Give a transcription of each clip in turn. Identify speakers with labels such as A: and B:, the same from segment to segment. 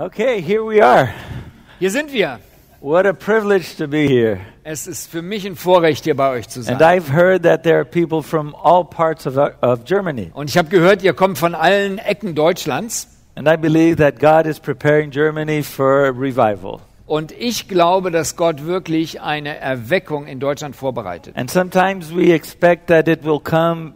A: Okay, here we are.
B: Hier sind wir.
A: What a privilege to be here.
B: Es ist für mich ein Vorrecht, hier bei euch zu
A: And
B: sein.
A: I've heard that there are people from all parts of, of Germany.
B: Und ich habe gehört, ihr kommt von allen Ecken Deutschlands.
A: And I believe that God is preparing Germany for revival.
B: Und ich glaube, dass Gott wirklich eine Erweckung in Deutschland vorbereitet.
A: And sometimes we expect that it will come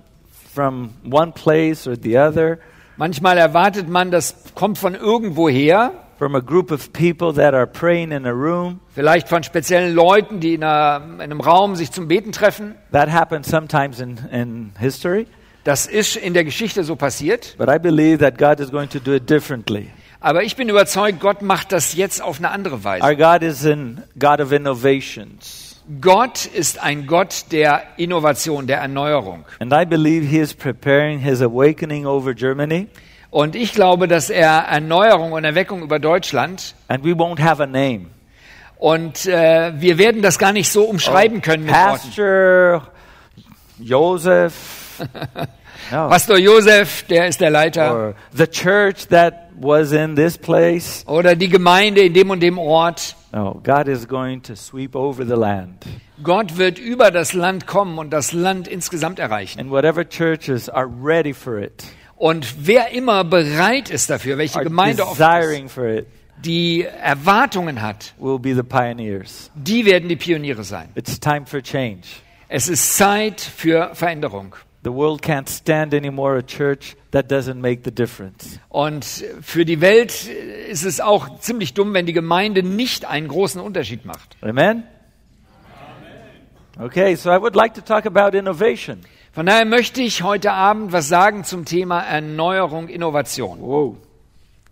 A: from one place or the other,
B: Manchmal erwartet man, das kommt von irgendwoher,
A: from a group of people that are praying in a room.
B: vielleicht von speziellen Leuten, die in, einer, in einem Raum sich zum Beten treffen.
A: That happens sometimes in, in history.
B: Das ist in der Geschichte so passiert.
A: But I believe that God is going to do it differently.
B: Aber ich bin überzeugt, Gott macht das jetzt auf eine andere Weise.
A: Our God is a God of innovations.
B: Gott ist ein Gott der Innovation, der Erneuerung.
A: And I believe He is preparing His awakening over Germany.
B: Und ich glaube, dass er Erneuerung und Erweckung über Deutschland
A: And we won't have a name.
B: und äh, wir werden das gar nicht so umschreiben können mit Worten.
A: Pastor Joseph. No.
B: Pastor Josef, der ist der Leiter.
A: Or the church that was in this place.
B: Oder die Gemeinde in dem und dem Ort.
A: No, God is going to sweep over the land.
B: Gott wird über das Land kommen und das Land insgesamt erreichen.
A: And whatever churches are ready for it,
B: Und wer immer bereit ist dafür, welche
A: are
B: Gemeinde oft ist,
A: desiring for it,
B: die Erwartungen hat,
A: will be the pioneers.
B: die werden die Pioniere sein.
A: It's time for change.
B: Es ist Zeit für Veränderung.
A: The world can't stand anymore a church that doesn't make the difference.
B: Und für die Welt ist es auch ziemlich dumm, wenn die Gemeinde nicht einen großen Unterschied macht.
A: Amen? Okay, so I would like to talk about innovation.
B: Von daher möchte ich heute Abend was sagen zum Thema Erneuerung, Innovation.
A: Whoa,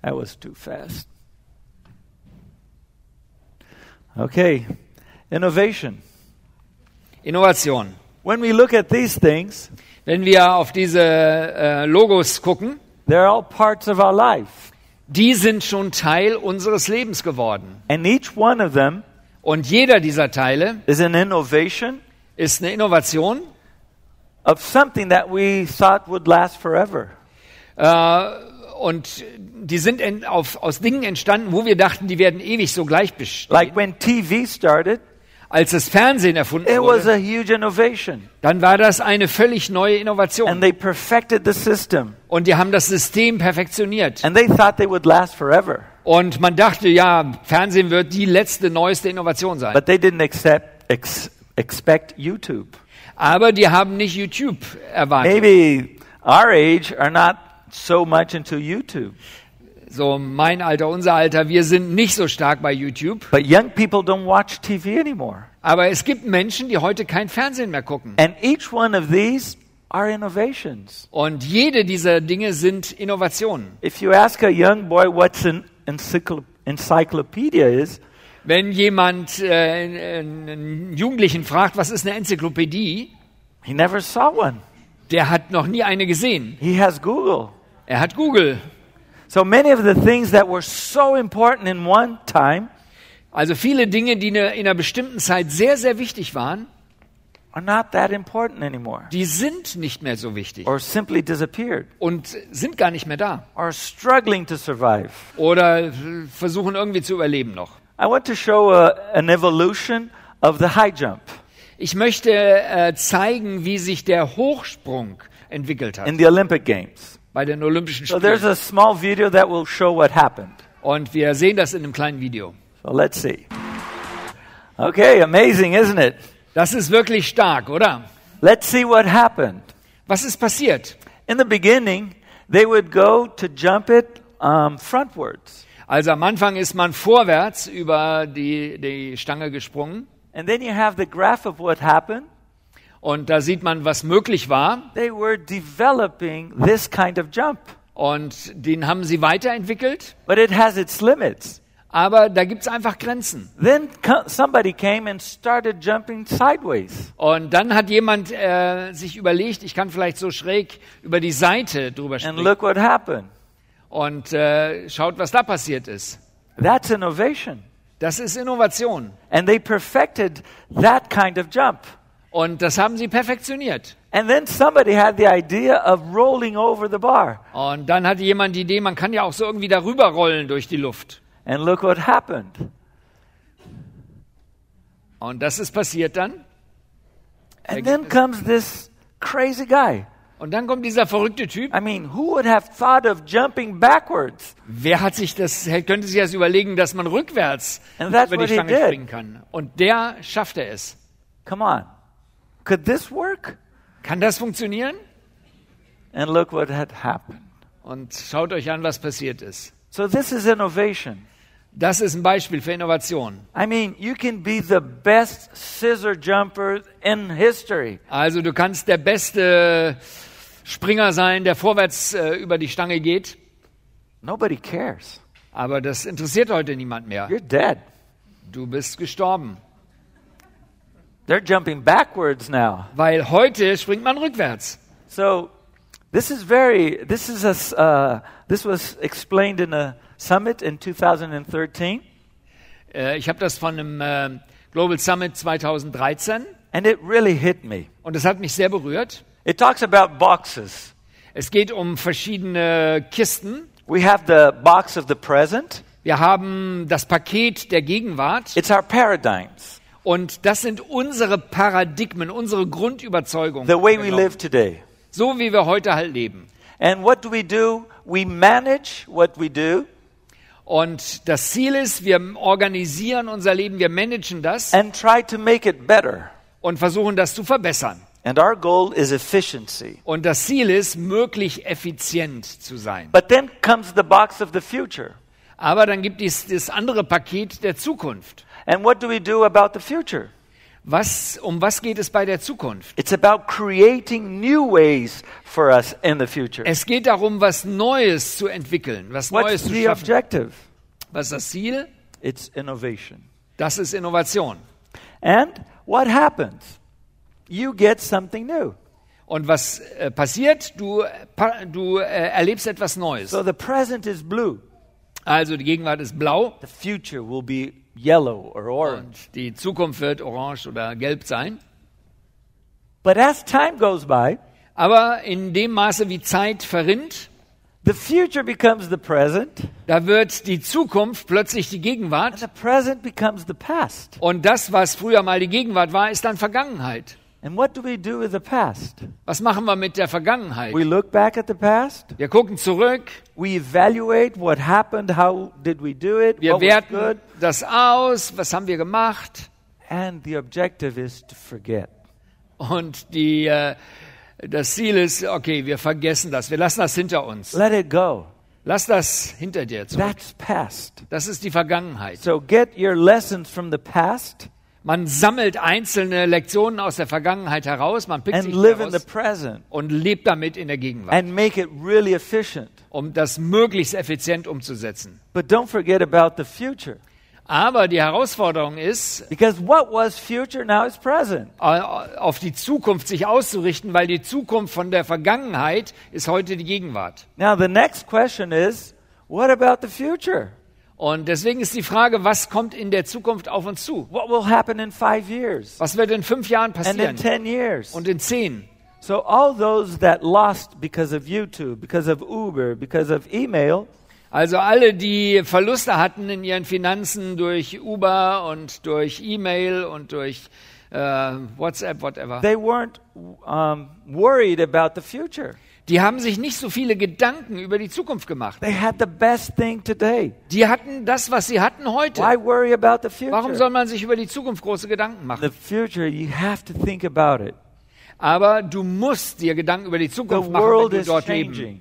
A: that was too fast. Okay, innovation.
B: Innovation.
A: When we look at these things,
B: Wenn wir auf diese äh, Logos gucken,
A: they're all parts of our life.
B: die sind schon Teil unseres Lebens geworden. Und jeder dieser Teile
A: is
B: ist eine Innovation
A: of something that we thought would last forever.
B: äh, und die sind en, auf, aus Dingen entstanden, wo wir dachten, die werden ewig so gleich bestehen.
A: Like when TV started,
B: Als das Fernsehen erfunden
A: it was
B: wurde,
A: a huge innovation.
B: dann war das eine völlig neue
A: And
B: Innovation.
A: they perfected the system.
B: Und die haben das System perfektioniert.
A: And they thought they would last forever.
B: Und man dachte, ja, Fernsehen wird die letzte, neueste Innovation sein.
A: But they didn't accept, ex, expect YouTube.
B: Aber die haben nicht YouTube erwartet.
A: Maybe our age are not so much into YouTube.
B: So mein Alter, unser Alter, wir sind nicht so stark bei YouTube.
A: But young people don't watch TV anymore.
B: Aber es gibt Menschen, die heute kein Fernsehen mehr gucken.
A: And each one of these are innovations.
B: Und jede dieser Dinge sind Innovationen.
A: If you ask a young boy what's an encycl- encyclopedia is,
B: Wenn jemand äh, einen Jugendlichen fragt, was ist eine Enzyklopädie,
A: he never saw one.
B: der hat noch nie eine gesehen.
A: He has Google.
B: Er hat Google.
A: So many of the things that were so important in one time
B: Also viele Dinge, die in einer bestimmten Zeit sehr, sehr wichtig waren,
A: are not that important anymore
B: die sind nicht mehr so wichtig
A: or simply disappeared
B: und sind gar nicht mehr da.
A: or struggling to survive.
B: Oder versuchen irgendwie zu überleben noch.
A: I want to show a, an evolution of the high jump
B: Ich möchte äh, zeigen, wie sich der Hochsprung entwickelt hat
A: in the Olympic Games.
B: Bei den Olympischen
A: So there's
B: Spielen.
A: a small video that will show what happened.
B: Und wir sehen das in einem kleinen Video.
A: So let's see. Okay, amazing, isn't it?
B: Das ist wirklich stark, oder?
A: Let's see what happened.
B: Was ist passiert?
A: In the beginning, they would go to jump it um, frontwards.
B: Also am Anfang ist man vorwärts über die, die Stange gesprungen
A: And then you have the graph of what happened.
B: Und da sieht man, was möglich war
A: They were developing this kind of jump,
B: und den haben sie weiterentwickelt,
A: but it has its limits.
B: aber da gibt es einfach Grenzen.
A: Then somebody came and started jumping sideways.
B: Und dann hat jemand äh, sich überlegt, ich kann vielleicht so schräg über die Seite drüber
A: And
B: springen
A: look what happened.
B: und äh, schaut, was da passiert ist.
A: That's innovation.
B: Das ist Innovation.
A: And they perfected that kind of jump.
B: Und das haben sie perfektioniert.
A: And then somebody had the idea of rolling over the bar.
B: Und dann hatte jemand die Idee, man kann ja auch so irgendwie darüber rollen durch die Luft.
A: And look what happened.
B: Und das ist passiert dann.
A: And then comes this crazy guy.
B: Und dann kommt dieser verrückte Typ.
A: I mean, who would have thought of jumping backwards?
B: Wer hat sich das, könnte sich das überlegen, dass man rückwärts über die Stange springen kann? Und der schaffte es.
A: Come on. Could this work?
B: Kann das funktionieren?
A: And look what had happened.
B: Und schaut euch an, was passiert ist.
A: So this is innovation.
B: Das ist ein Beispiel für Innovation.
A: I mean, you can be the best scissor jumper in history.
B: Also du kannst der beste Springer sein, der vorwärts äh, über die Stange geht,
A: Nobody cares.
B: aber das interessiert heute niemand mehr.
A: You're dead.
B: Du bist gestorben.
A: They're jumping backwards now.
B: Weil heute springt man rückwärts.
A: So this is very this is a uh, this was explained in a summit in 2013
B: Äh, ich habe das von einem äh, Global Summit 2013
A: and it really hit me.
B: und das hat mich sehr berührt.
A: It talks about boxes.
B: Es geht um verschiedene Kisten.
A: We have the box of the present.
B: Wir haben das Paket der Gegenwart
A: It's our paradigms.
B: Und das sind unsere Paradigmen, unsere Grundüberzeugungen.
A: The way we live today.
B: So wie wir heute halt leben.
A: And what do we do? We manage what we do
B: Und das Ziel ist, wir organisieren unser Leben, wir managen das
A: and try to make it better.
B: und versuchen das zu verbessern.
A: And our goal is efficiency.
B: Und das Ziel ist, möglich effizient zu sein.
A: But then comes the box of the future.
B: Aber dann gibt es das andere Paket der Zukunft.
A: And what do we do about the future?
B: Was, um was geht es bei der Zukunft?
A: It's about creating new ways for us in the future.
B: Es geht darum, was Neues zu entwickeln, was
A: What's
B: Neues zu
A: the
B: schaffen.
A: objective?
B: Was ist das Ziel?
A: It's innovation.
B: Das ist Innovation.
A: And what happens? You get something new.
B: Und was äh, passiert? Du, pa- du äh, erlebst etwas Neues.
A: So the present is blue.
B: Also die Gegenwart ist blau
A: The future will be yellow or orange.
B: und die Zukunft wird orange oder gelb sein.
A: But as time goes by,
B: Aber in dem Maße, wie Zeit verrinnt,
A: the future becomes the present,
B: da wird die Zukunft plötzlich die
A: and
B: Gegenwart.
A: the present becomes the past.
B: Und das, was früher mal die Gegenwart war, ist dann Vergangenheit.
A: And what do we do with the past?
B: Was machen wir mit der Vergangenheit?
A: We look back at the past.
B: Wir gucken zurück,
A: We evaluate what happened, how did we do it,
B: wir
A: what was
B: werten
A: good,
B: das aus, was haben wir gemacht.
A: and the objective is to forget.
B: Und die, äh, das Ziel ist, okay, wir vergessen das, wir lassen das hinter uns.
A: Let it go.
B: Lass das hinter dir zurück.
A: That's past.
B: Das ist die Vergangenheit.
A: So get your lessons from the past
B: Man sammelt einzelne Lektionen aus der Vergangenheit heraus, man pickt
A: and
B: sich
A: live in the present
B: und lebt damit in der Gegenwart,
A: and make it really efficient.
B: um das möglichst effizient umzusetzen.
A: But don't forget about the future.
B: Aber die Herausforderung ist,
A: Because what was future now is present.
B: äh, auf die Zukunft sich auszurichten, weil die Zukunft von der Vergangenheit ist heute die Gegenwart.
A: Now, the next question is what about the future?
B: Und deswegen ist die Frage, was kommt in der Zukunft auf uns zu?
A: What will happen in five years?
B: Was wird in fünf Jahren
A: And in
B: passieren?
A: 10 years?
B: Und in zehn?
A: So, all those that lost because of YouTube, because of Uber, because of email,
B: Also alle, die Verluste hatten in ihren Finanzen durch Uber und durch E-Mail und durch äh, WhatsApp, whatever,
A: they weren't um, worried about the future.
B: Die haben sich nicht so viele Gedanken über die Zukunft gemacht.
A: They had the best thing today.
B: Die hatten das, was sie hatten heute.
A: Why worry about the
B: Warum
A: future?
B: soll man sich über die Zukunft große Gedanken
A: The
B: machen?
A: future, you have to think about it.
B: Aber du musst dir Gedanken über die
A: The
B: Zukunft machen,
A: world
B: wenn du
A: is
B: dort leben.
A: changing.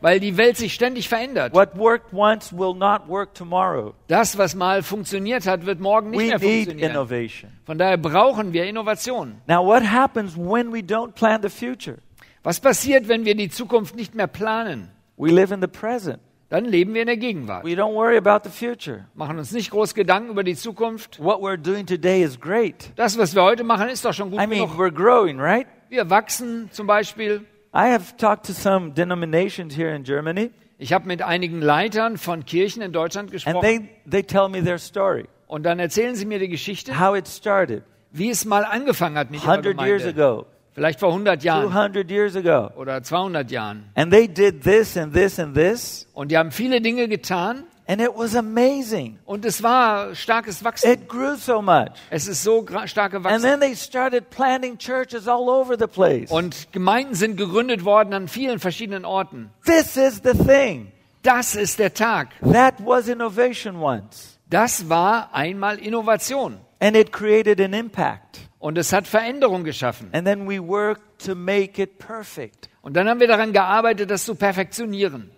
B: Weil die Welt sich ständig verändert.
A: What worked once will not work tomorrow.
B: Das, was mal funktioniert hat, wird morgen nicht
A: We
B: mehr funktionieren.
A: innovation.
B: Von daher brauchen wir Innovation.
A: Now, what happens when we don't plan the future?
B: Was passiert, wenn wir die Zukunft nicht mehr planen?
A: We live in the present.
B: Dann leben wir in der Gegenwart.
A: We don't worry about the future.
B: Machen uns nicht groß Gedanken über die Zukunft.
A: What we're doing today is great.
B: Das, was wir heute machen, ist doch schon gut
A: I mean,
B: genug.
A: we're growing, right?
B: Wir wachsen zum Beispiel.
A: I have talked to some denominations here in Germany,
B: Ich habe mit einigen Leitern von Kirchen in Deutschland
A: and
B: gesprochen
A: they, they tell me their story,
B: und dann erzählen sie mir die Geschichte,
A: how it started.
B: wie es mal angefangen hat mit ihrer
A: 100 years
B: Gemeinde.
A: ago,
B: Vielleicht vor 100 Jahren
A: 200 years ago.
B: oder 200 Jahren.
A: And they did this and this and this,
B: Und die haben viele Dinge getan
A: and it was amazing.
B: und es war starkes Wachstum.
A: It grew so much.
B: Es ist so gra- stark
A: And then they started planting churches all over the place.
B: Und Gemeinden sind gegründet worden an vielen verschiedenen Orten.
A: This is the thing.
B: Das ist der Tag.
A: That was innovation once.
B: Das war einmal Innovation.
A: And it created an impact.
B: Und es hat Veränderung geschaffen.
A: And then we worked to make it perfect.
B: Und dann haben wir daran gearbeitet, das zu perfektionieren.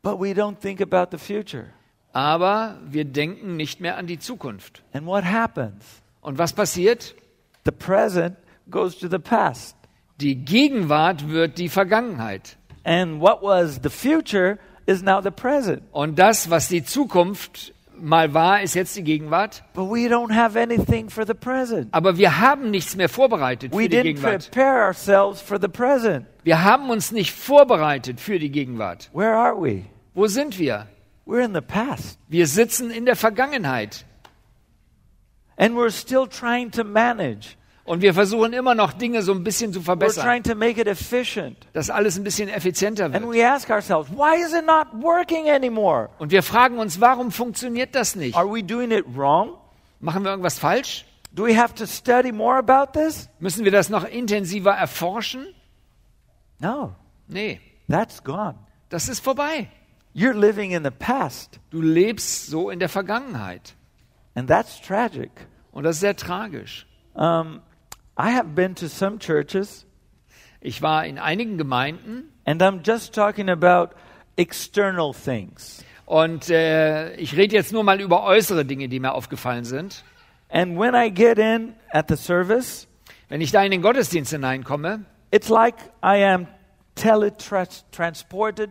A: But we don't think about the future.
B: Aber wir denken nicht mehr an die Zukunft.
A: And what happens?
B: Und was passiert?
A: The present goes to the past.
B: Die Gegenwart wird die Vergangenheit.
A: And what was the future is now the present.
B: Und das, was die Zukunft mal war, ist jetzt die Gegenwart.
A: But we don't have anything for the present.
B: Aber wir haben nichts mehr vorbereitet für die Gegenwart. Wir haben uns nicht vorbereitet für die Gegenwart.
A: Where are we?
B: Wo sind wir? Wir sitzen in der Vergangenheit.
A: And we're still trying to manage.
B: Und wir versuchen immer noch Dinge so ein bisschen zu verbessern,
A: trying to make it efficient.
B: dass alles ein bisschen effizienter
A: And
B: wird.
A: we ask ourselves, why is it not working anymore?
B: Und wir fragen uns, warum funktioniert das nicht?
A: Are we doing it wrong?
B: Machen wir irgendwas falsch?
A: Do we have to study more about this?
B: Müssen wir das noch intensiver erforschen?
A: No,
B: Nee,
A: that's gone.
B: das ist vorbei.
A: You're living in the past.
B: Du lebst so in der Vergangenheit.
A: And that's tragic.
B: Und das ist sehr tragisch.
A: Um, I have been to some churches,
B: Ich war in einigen Gemeinden
A: and I'm just talking about external things.
B: und äh, ich rede jetzt nur mal über äußere Dinge, die mir aufgefallen sind.
A: And when I get in at the service,
B: Wenn ich da in den Gottesdienst hineinkomme,
A: it's like I am teletransported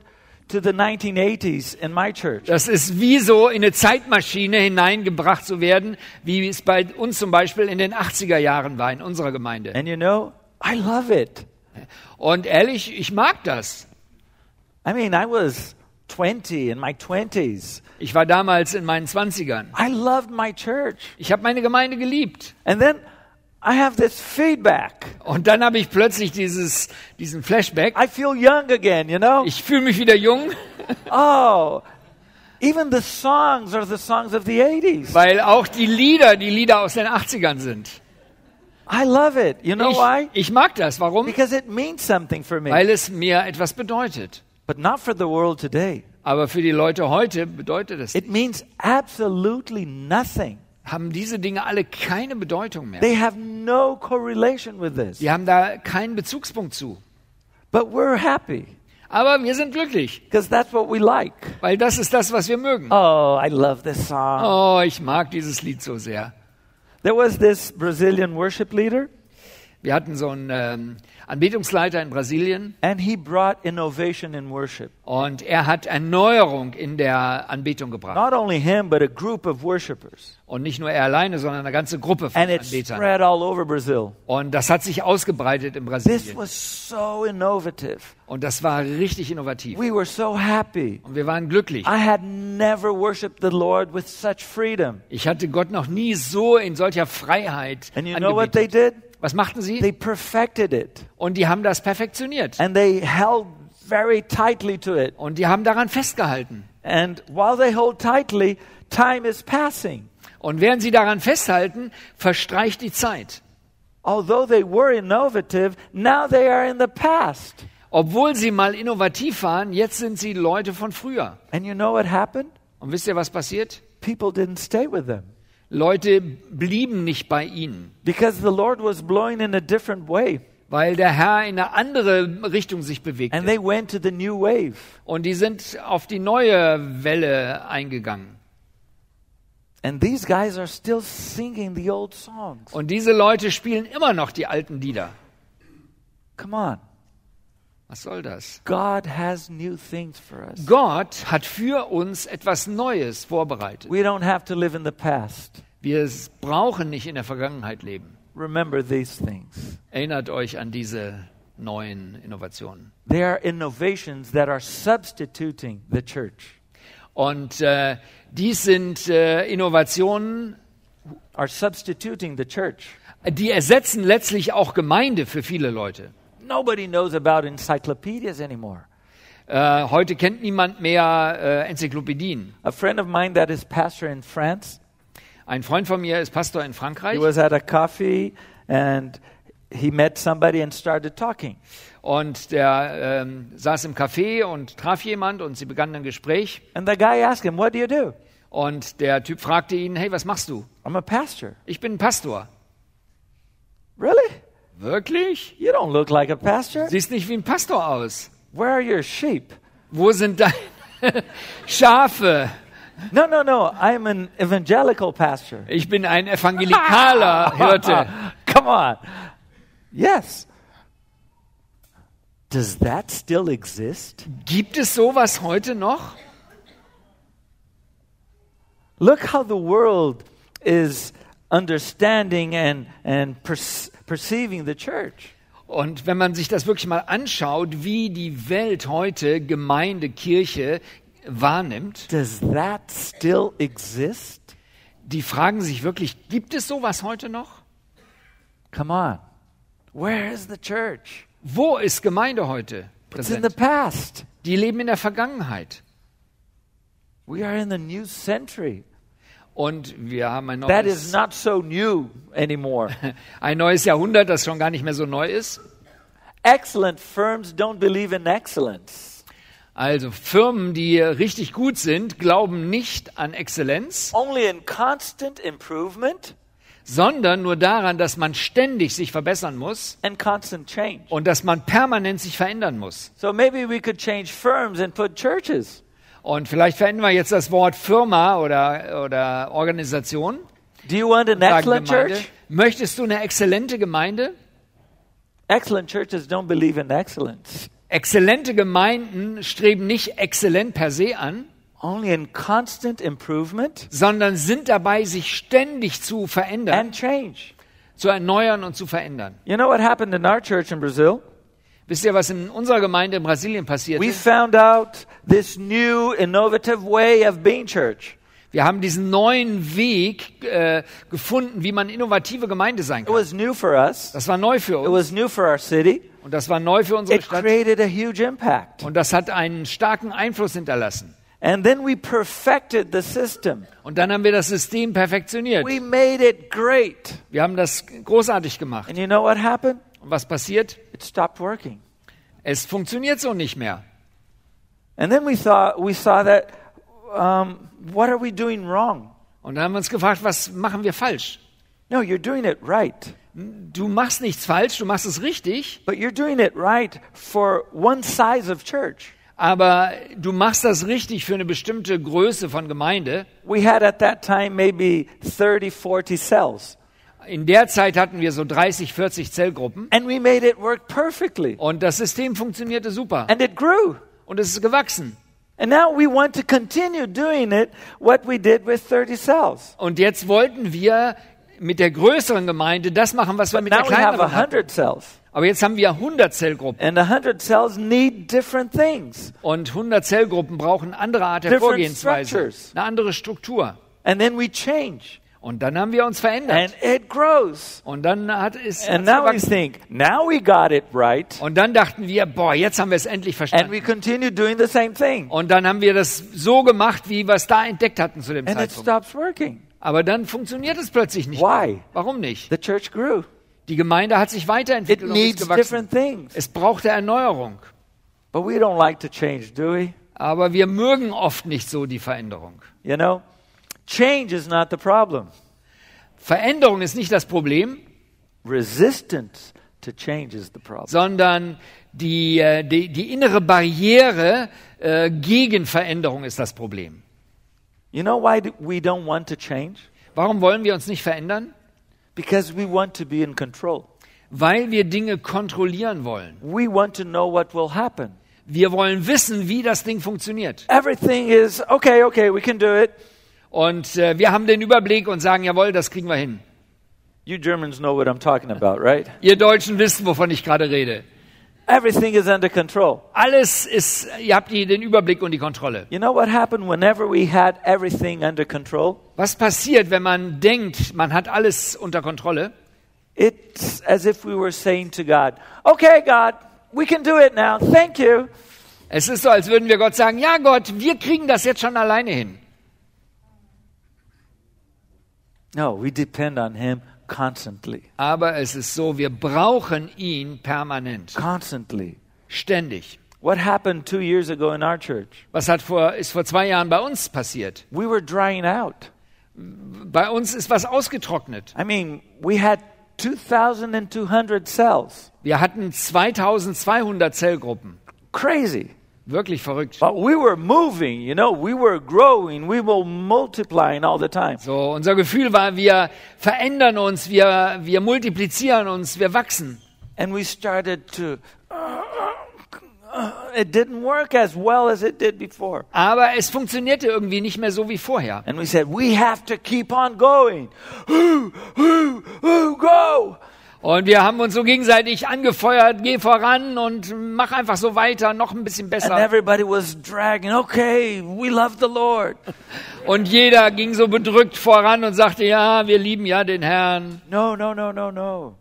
A: to the 1980s in my church.
B: das ist wie so in eine Zeitmaschine hineingebracht zu werden, wie es bei uns zum Beispiel in den 80er Jahren war in unserer Gemeinde.
A: And you know, I love it.
B: Und ehrlich, ich mag das.
A: I mean, I was 20 in my 20s.
B: Ich war damals in meinen 20ern.
A: I loved my church.
B: Ich habe meine Gemeinde geliebt.
A: And then I have this feedback.
B: Und dann habe ich plötzlich dieses, diesen Flashback.
A: I feel young again, you know?
B: Ich fühle mich wieder jung,
A: Oh, even the songs are the songs of the 80s.
B: weil auch die Lieder, die Lieder aus den 80ern sind.
A: I love it. You know why?
B: Ich, ich mag das. Warum?
A: Because it means something for me.
B: Weil es mir etwas bedeutet.
A: But not for the world today.
B: Aber für die Leute heute bedeutet es,
A: It means absolutely nothing.
B: Haben diese Dinge alle keine Bedeutung mehr.
A: They have no correlation with this.
B: Die haben da keinen Bezugspunkt zu.
A: But we're happy
B: Aber wir sind glücklich,
A: because that's what we like.
B: weil das ist das, was wir mögen.
A: Oh, I love this song.
B: Oh, ich mag dieses Lied so sehr.
A: There was this Brazilian worship leader,
B: Wir hatten so einen ähm, Anbetungsleiter in Brasilien
A: and he brought innovation in worship.
B: und er hat Erneuerung in der Anbetung gebracht.
A: Not only him, but a group of worshipers.
B: Und nicht nur er alleine, sondern eine ganze Gruppe von
A: And it
B: Anbetern.
A: spread all over Brazil.
B: Und das hat sich ausgebreitet in
A: This
B: Brasilien.
A: was so innovative.
B: Und das war richtig innovativ.
A: We were so happy.
B: Und wir waren glücklich.
A: I had never worshiped the Lord with such freedom.
B: Ich hatte Gott noch nie so in solcher Freiheit
A: And you know what they
B: angebetet.
A: did?
B: Was machten sie?
A: They perfected it.
B: Und die haben das perfektioniert.
A: And they held very tightly to it.
B: Und die haben daran festgehalten.
A: And while they hold tightly, time is passing.
B: Und während sie daran festhalten, verstreicht die Zeit.
A: Although they were innovative, now they are in the past.
B: Obwohl sie mal innovativ waren, jetzt sind sie Leute von früher.
A: And you know what happened?
B: Und wisst ihr, was passiert?
A: People didn't stay with them
B: Leute blieben nicht bei ihnen,
A: because the Lord was blowing in a different way.
B: weil der Herr in eine andere Richtung sich
A: And
B: bewegte.
A: they went to the new wave.
B: Und die sind auf die neue Welle eingegangen.
A: And these guys are still singing the old songs.
B: Und diese Leute spielen immer noch die alten Lieder.
A: Come on.
B: Was soll das?
A: God has new things for us.
B: Gott hat für uns etwas Neues vorbereitet.
A: We don't have to live in the past.
B: Wir brauchen nicht in der Vergangenheit leben.
A: Remember these things.
B: Erinnert euch an diese neuen Innovationen.
A: They are innovations that are substituting the church.
B: Und äh, dies sind äh, Innovationen,
A: are substituting the church.
B: Die ersetzen letztlich auch Gemeinde für viele Leute.
A: Nobody knows about encyclopedias anymore.
B: Äh, heute kennt niemand mehr äh, Enzyklopädien.
A: A friend of mine that is pastor in France,
B: Ein Freund von mir ist Pastor in
A: he
B: Frankreich
A: was at a coffee and he met somebody and started talking.
B: und der ähm, saß im Café und traf jemand und sie begannen ein Gespräch
A: And the guy asked him, What do you do?
B: und der Typ fragte ihn, hey, was machst du?
A: I'm a pastor.
B: Ich bin ein Pastor.
A: Really?
B: Wirklich?
A: You don't look like a pastor.
B: Siehst nicht wie ein Pastor aus.
A: Where are your sheep?
B: Wo sind deine Schafe?
A: No, no, no. I'm an evangelical pastor.
B: Ich bin ein evangelikaler Hirte.
A: Come on. Yes. Does that still exist?
B: Gibt es sowas heute noch?
A: Look how the world is understanding and, and perceiving the church.
B: Und wenn man sich das wirklich mal anschaut, wie die Welt heute Gemeinde, Kirche wahrnimmt,
A: Does that still exist?
B: die fragen sich wirklich, gibt es sowas heute noch?
A: Come on. Where is the church?
B: Wo ist Gemeinde heute
A: It's in the past.
B: Die leben in der Vergangenheit.
A: We are in the new century.
B: Und wir haben ein
A: That is
B: neues,
A: not so new anymore.
B: ein neues Jahrhundert, das schon gar nicht mehr so neu ist.
A: Excellent firms don't believe in excellence.
B: Also Firmen, die richtig gut sind, glauben nicht an Exzellenz,
A: Only in constant improvement
B: sondern nur daran, dass man ständig sich verbessern muss
A: and constant change.
B: und dass man permanent sich verändern muss.
A: So maybe we could change firms and put churches.
B: Und vielleicht verändern wir jetzt das Wort Firma oder, oder Organisation.
A: Do you want an excellent church?
B: Möchtest du eine exzellente Gemeinde?
A: Excellent churches don't believe in excellence.
B: Exzellente Gemeinden streben nicht exzellent per se an,
A: Only in constant improvement
B: sondern sind dabei, sich ständig zu verändern,
A: and change.
B: zu erneuern und zu verändern.
A: You know what happened in our church in Brazil?
B: Wisst ihr, was in unserer Gemeinde in Brasilien passiert
A: We
B: ist?
A: found out this new innovative way of being church.
B: Wir haben diesen neuen Weg äh, gefunden, wie man innovative Gemeinde sein
A: It
B: kann.
A: was new for us.
B: Das war neu für
A: It
B: uns
A: was new for our city.
B: und das war neu für unsere
A: It
B: Stadt
A: created a huge impact.
B: und das hat einen starken Einfluss hinterlassen.
A: And then we perfected the system.
B: Und dann haben wir das System perfektioniert.
A: We made it great.
B: Wir haben das großartig gemacht.
A: And you know what happened?
B: Und was passiert?
A: It stopped working.
B: Es funktioniert so nicht mehr.
A: And then we thought we saw that um, what are we doing wrong?
B: Und dann haben wir uns gefragt, was machen wir falsch?
A: No, you're doing it right.
B: Du machst nichts falsch, du machst es richtig,
A: But you're doing it right for one size of church.
B: aber du machst das richtig für eine bestimmte Größe von Gemeinde.
A: We had at that time maybe 30, 40 cells.
B: In der Zeit hatten wir so 30, 40 Zellgruppen
A: And we made it work perfectly.
B: und das System funktionierte super
A: And it grew.
B: und es ist gewachsen.
A: And now we want to continue doing it what we did with 30 cells.
B: Und jetzt wollten wir mit der größeren Gemeinde das machen, was wir mit der
A: Now we have
B: kleineren hatten.
A: 100 cells.
B: Aber jetzt haben wir 100 Zellgruppen
A: And 100 cells need different things.
B: und 100 Zellgruppen brauchen eine andere Art der
A: Different
B: Vorgehensweise,
A: structures.
B: eine andere Struktur.
A: And then we change.
B: Und dann haben wir uns verändert.
A: And it grows.
B: Und dann hat es
A: And now we think, now we got it right.
B: Und dann dachten wir, boah, jetzt haben wir es endlich
A: And
B: verstanden.
A: we continue doing the same thing.
B: Und dann haben wir das so gemacht, wie wir es da entdeckt hatten zu dem
A: And it
B: Zeitpunkt.
A: stops working.
B: Aber dann funktioniert es plötzlich nicht.
A: Why?
B: Warum nicht?
A: The church grew.
B: Die Gemeinde hat sich
A: It
B: weiterentwickelt und ist
A: needs
B: gewachsen.
A: different things.
B: Es brauchte Erneuerung.
A: But we don't like to change, do we?
B: Aber wir mögen oft nicht so die Veränderung.
A: You know, change is not the problem.
B: Veränderung ist nicht das Problem,
A: Resistance to change is the problem.
B: sondern die, äh, die, die innere Barriere äh, gegen Veränderung ist das Problem.
A: You know why we don't want to change?
B: Warum wollen wir uns nicht verändern?
A: Because we want to be in control.
B: Weil wir Dinge kontrollieren wollen.
A: We want to know what will happen.
B: Wir wollen wissen, wie das Ding funktioniert.
A: Everything is okay, okay, we can do it.
B: Und äh, wir haben den Überblick und sagen, jawohl, das kriegen wir hin.
A: You Germans know what I'm talking about, right?
B: Ihr Deutschen wisst, wovon ich gerade rede.
A: Everything is under control.
B: Alles ist, ihr habt die, den Überblick und die Kontrolle.
A: You know what happened whenever we had everything under control?
B: Was passiert, wenn man denkt, man hat alles unter Kontrolle?
A: It's as if we were saying to God, Okay, God, we can do it now. Thank you.
B: Es ist so, als würden wir Gott sagen, ja Gott, wir kriegen das jetzt schon alleine hin.
A: No, we depend on Him constantly.
B: Aber es ist so, wir brauchen ihn permanent,
A: Constantly.
B: ständig.
A: What happened two years ago in our church?
B: Was hat vor, ist vor zwei Jahren bei uns passiert?
A: We were drying out.
B: Bei uns ist was ausgetrocknet.
A: I mean, we had 2,200 cells.
B: Wir hatten 2200 Zellgruppen.
A: Crazy.
B: Wirklich verrückt.
A: But we were moving, you know, we were growing, we were multiplying all the time.
B: So, unser Gefühl war, wir verändern uns, wir, wir multiplizieren uns, wir wachsen.
A: And we started to. it didn't work as well as it did before.
B: Aber es funktionierte irgendwie nicht mehr so wie vorher.
A: And we said, we have to keep on going. Ooh, ooh, ooh, go.
B: Und wir haben uns so gegenseitig angefeuert, geh voran und mach einfach so weiter, noch ein bisschen
A: And
B: besser.
A: everybody was dragging, okay, we love the Lord.
B: Und jeder ging so bedrückt voran und sagte, ja, wir lieben ja den Herrn.
A: No, no, no, no, no.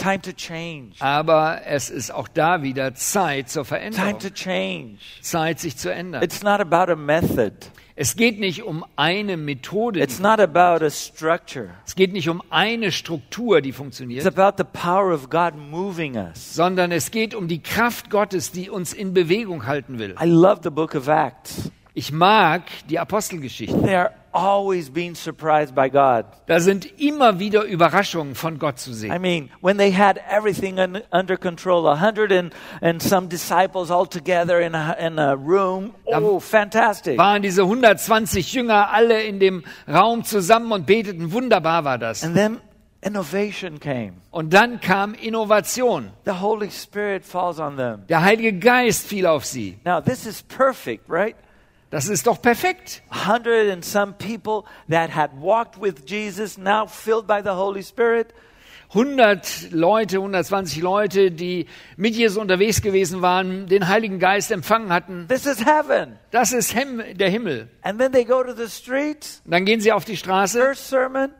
A: Time to change.
B: Aber es ist auch da wieder Zeit zur
A: Time
B: Veränderung.
A: to change.
B: Zeit, sich zu ändern.
A: It's not about a method.
B: Es geht nicht um eine Methode.
A: It's not about a structure.
B: Es geht nicht um eine Struktur, die
A: It's
B: funktioniert,
A: about the power of God moving us.
B: sondern es geht um die Kraft Gottes, die uns in Bewegung halten will.
A: I love the book of Acts.
B: Ich mag die Apostelgeschichte.
A: They are always being surprised by God.
B: Da sind immer wieder Überraschungen von Gott zu
A: I
B: sehen.
A: mean, when they had everything un- under control, a hundred and, and some disciples all together in a, in a room. Oh, fantastic.
B: Waren diese 120 Jünger alle in dem Raum zusammen und beteten. Wunderbar war das.
A: And then innovation came.
B: Und dann kam Innovation.
A: The Holy Spirit falls on them.
B: Der Heilige Geist fiel auf sie.
A: Now, this is perfect, right?
B: Das ist doch perfekt.
A: Hundred and some people that had walked with Jesus, now filled by the Holy Spirit.
B: 100 Leute, 120 Leute, die mit Jesus unterwegs gewesen waren, den Heiligen Geist empfangen hatten.
A: This is heaven.
B: Das ist Hem der Himmel.
A: And then they go to the streets.
B: Und dann gehen sie auf die Straße.
A: First sermon,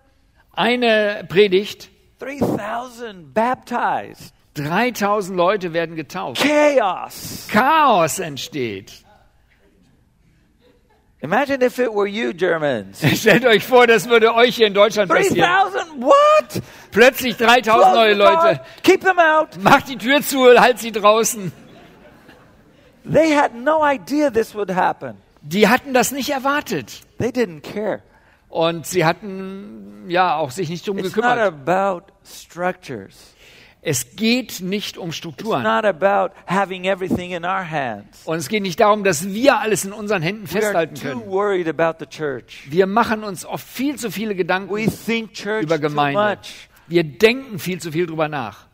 B: Eine Predigt.
A: 3,000 baptized.
B: 3000 Leute werden getauft.
A: Chaos.
B: Chaos entsteht.
A: Imagine if it were you, Germans.
B: Stellt euch vor, das würde euch hier in Deutschland passieren.
A: 3,000? What?
B: Plötzlich 3000
A: Close
B: neue. Leute.
A: Keep them out.
B: Macht die Tür zu, halt sie draußen.
A: They had no idea this would happen.
B: Die hatten das nicht erwartet.
A: They didn't care.
B: Und sie hatten ja auch sich nicht drum
A: It's not
B: gekümmert.
A: about structures.
B: Es geht nicht um
A: It's
B: Strukturen.
A: not about having everything in our hands.
B: Und es geht nicht darum, dass wir alles in unseren Händen
A: We are
B: festhalten
A: too
B: können.
A: worried about the church.
B: Wir machen uns oft viel zu viele Gedanken
A: We think church
B: über
A: too
B: Gemeinde.
A: much.
B: Wir denken viel zu viel drüber nach.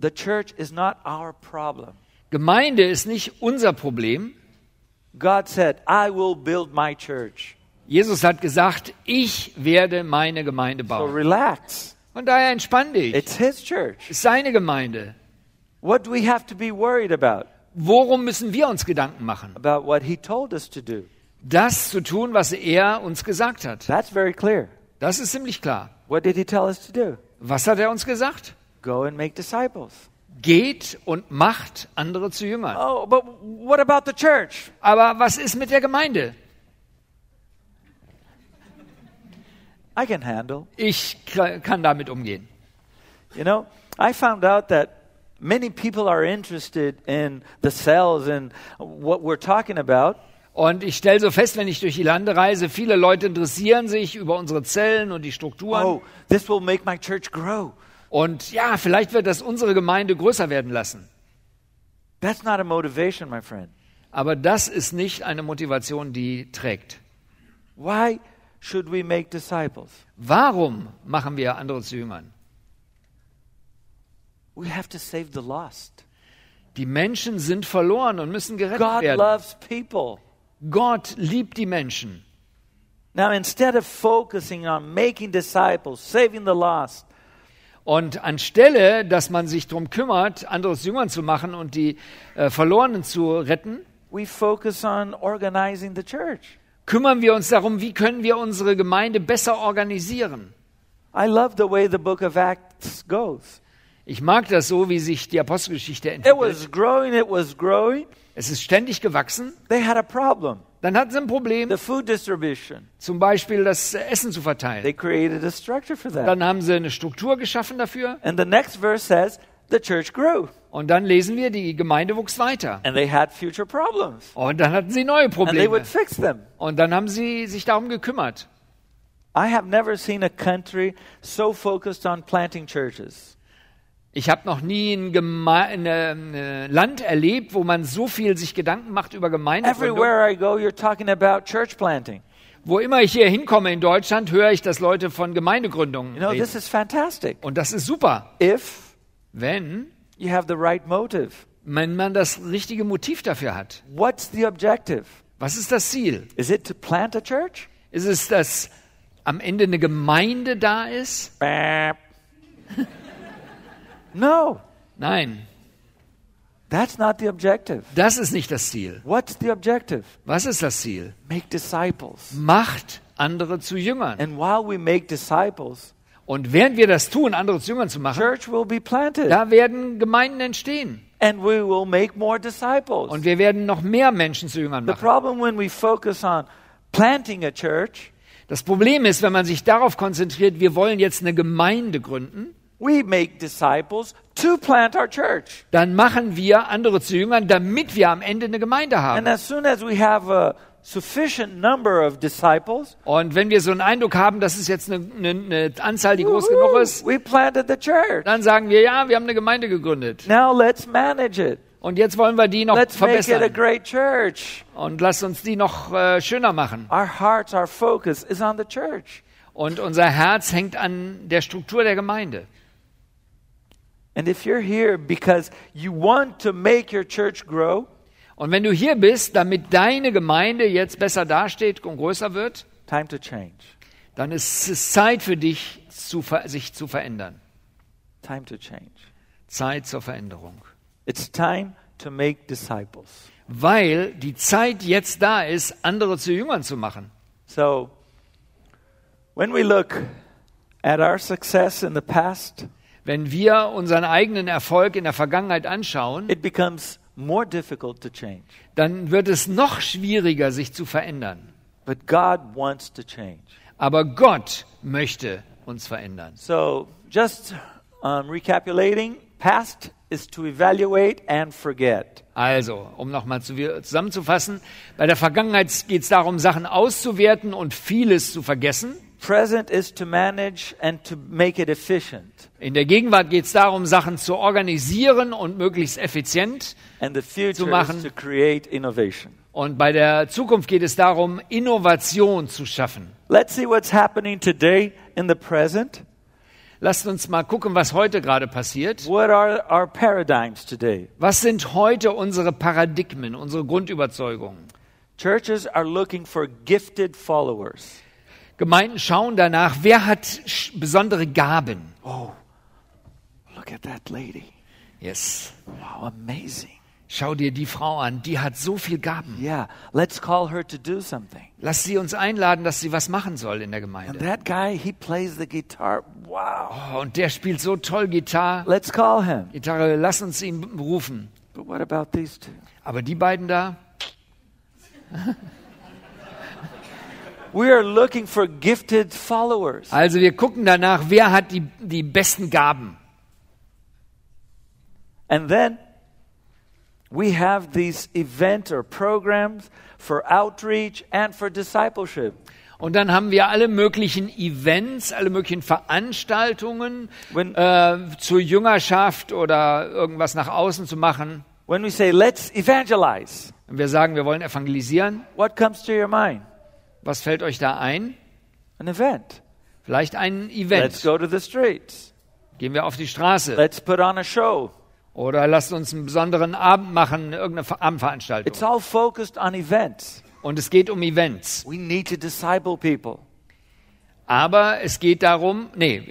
A: The church is not our problem.
B: Gemeinde ist nicht unser Problem.
A: God said, I will build my church.
B: Jesus hat gesagt, ich werde meine Gemeinde
A: So
B: bauen.
A: relax.
B: Von daher entspann dich.
A: It's His church.
B: Es ist seine Gemeinde.
A: What do we have to be worried about?
B: Worum müssen wir uns Gedanken machen?
A: About what He told us to do.
B: Das zu tun, was er uns gesagt hat.
A: That's very clear.
B: Das ist ziemlich klar.
A: What did He tell us to do?
B: Was hat er uns gesagt?
A: Go and make disciples.
B: Geht und macht andere zu Jüngern.
A: Oh, but what about the church?
B: Aber was ist mit der Gemeinde?
A: I can handle.
B: Ich kann damit umgehen.
A: You know, I found out that many people are interested in the cells and what we're talking about.
B: Und ich stelle so fest, wenn ich durch die Lande reise, viele Leute interessieren sich über unsere Zellen und die Strukturen.
A: Oh, this will make my church grow.
B: Und ja, vielleicht wird das unsere Gemeinde größer werden lassen.
A: That's not a motivation, my friend.
B: Aber das ist nicht eine Motivation, die trägt.
A: Why should we make disciples?
B: Warum machen wir andere zu Jüngern?
A: We have to save the lost.
B: Die Menschen sind verloren und müssen gerettet
A: God
B: werden.
A: loves people.
B: Gott liebt die Menschen.
A: Now, instead of focusing on making disciples, saving the lost,
B: Und anstelle, dass man sich darum kümmert, andere zu Jüngern zu machen und die äh, Verlorenen zu retten,
A: we focus on organizing the church.
B: Kümmern wir uns darum, wie können wir unsere Gemeinde besser organisieren.
A: I love the way the book of Acts goes.
B: Ich mag das so, wie sich die Apostelgeschichte
A: It
B: entwickelt.
A: was growing, it was growing.
B: Es ist ständig gewachsen.
A: They had a problem
B: Dann hatten sie ein Problem,
A: the food distribution.
B: zum Beispiel das Essen zu
A: They
B: verteilen.
A: created a structure for that.
B: Dann haben sie eine Struktur geschaffen dafür.
A: And the next verse says the church grew
B: Und dann lesen wir, die Gemeinde wuchs weiter.
A: and they had future problems.
B: Und dann hatten sie neue Probleme.
A: would fix them.
B: Und dann haben sie sich darum gekümmert.
A: I have never seen a country so focused on planting churches.
B: Ich habe noch nie ein, Geme ein äh, Land erlebt, wo man so viel sich Gedanken macht über Gemeindegründung.
A: Everywhere I go, you're talking about church planting.
B: Wo immer ich hier hinkomme in Deutschland, höre ich, dass Leute von Gemeindegründungen
A: You know, this
B: reden.
A: is fantastic.
B: Und das ist super,
A: If
B: wenn
A: you have the right motive.
B: wenn man das richtige Motiv dafür hat.
A: What's the objective?
B: Was ist das Ziel?
A: Is it to plant a church?
B: Ist es, dass am Ende eine Gemeinde da ist?
A: No,
B: Nein,
A: that's not the objective.
B: das ist nicht das Ziel.
A: What's the objective?
B: Was ist das Ziel?
A: Make disciples.
B: Macht andere zu Jüngern.
A: And while we make disciples,
B: Und während wir das tun, andere zu Jüngern zu machen, da werden Gemeinden entstehen.
A: and we will make more disciples.
B: Und wir werden noch mehr Menschen zu Jüngern
A: The
B: machen.
A: problem when we focus on planting a church,
B: Das Problem ist, wenn man sich darauf konzentriert, wir wollen jetzt eine Gemeinde gründen,
A: we make disciples to plant our church.
B: dann machen wir andere zu Jüngern, damit wir am Ende eine Gemeinde
A: And
B: haben.
A: as soon as we have a sufficient number of disciples,
B: Und wenn wir so einen Eindruck haben, das ist jetzt eine, eine, eine Anzahl, die groß genug ist,
A: we planted the church.
B: dann sagen wir, ja, wir haben eine Gemeinde gegründet.
A: Now let's manage it.
B: Und jetzt wollen wir die noch
A: Let's make it a
B: verbessern.
A: great church.
B: Und lasst uns die noch äh, schöner machen.
A: Our hearts, our focus is on the church.
B: Und unser Herz hängt an der Struktur der Gemeinde.
A: And if you're here because you want to make your church grow,
B: Und wenn du hier bist, damit deine Gemeinde jetzt besser dasteht und größer wird,
A: time to change.
B: dann ist es Zeit für dich, zu sich zu verändern.
A: Time to change.
B: Zeit zur Veränderung.
A: It's time to make disciples.
B: Weil die Zeit jetzt da ist, andere zu Jüngern zu machen.
A: So, when we look at our success in the past,
B: Wenn wir unseren eigenen Erfolg in der Vergangenheit anschauen,
A: it becomes more difficult to change.
B: dann wird es noch schwieriger, sich zu verändern.
A: But God wants to change.
B: Aber Gott möchte uns verändern.
A: So, just um, recapitulating, past is to evaluate and forget.
B: Also, um nochmal zu, zusammenzufassen, bei der Vergangenheit geht es darum, Sachen auszuwerten und vieles zu vergessen.
A: Present is to manage and to make it efficient.
B: In der Gegenwart geht es darum, Sachen zu organisieren und möglichst effizient.
A: And the future
B: machen.
A: is to create innovation.
B: Und bei der Zukunft geht es darum, Innovation zu schaffen.
A: Let's see what's happening today in the present.
B: Lasst uns mal gucken, was heute gerade passiert.
A: What are our paradigms today?
B: Was sind heute unsere Paradigmen, unsere Grundüberzeugungen?
A: Churches are looking for gifted followers.
B: Gemeinden schauen danach, wer hat besondere Gaben.
A: Look at that lady.
B: Yes.
A: Wow, amazing.
B: Schau dir die Frau an, die hat so viel Gaben.
A: Yeah, let's call her to do something.
B: Lass sie uns einladen, dass sie was machen soll in der
A: And
B: Gemeinde.
A: that guy, he plays the guitar. Wow.
B: Oh, und der spielt so toll Gitarre.
A: Let's call him.
B: Gitarre, lass uns ihn rufen.
A: But what about these two?
B: Aber die beiden da,
A: We are looking for gifted followers.
B: Also wir gucken danach, wer hat die, die besten Gaben.
A: And then we have these events or programs for outreach and for discipleship.
B: Und dann haben wir alle möglichen Events, alle möglichen Veranstaltungen
A: When-
B: äh, zur Jüngerschaft oder irgendwas nach außen zu machen.
A: When we say, let's evangelize,
B: Und wir sagen, wir wollen evangelisieren.
A: what comes to your mind?
B: Was fällt euch da ein?
A: An event.
B: Vielleicht ein
A: Let's
B: Event.
A: go to the streets.
B: Gehen wir auf die Straße.
A: Let's put on a show.
B: Oder lasst uns einen besonderen Abend machen, irgendeine Ver-
A: It's
B: Abendveranstaltung.
A: all focused on events.
B: Und es geht um Events.
A: We need to disciple people.
B: Aber es geht darum, nee,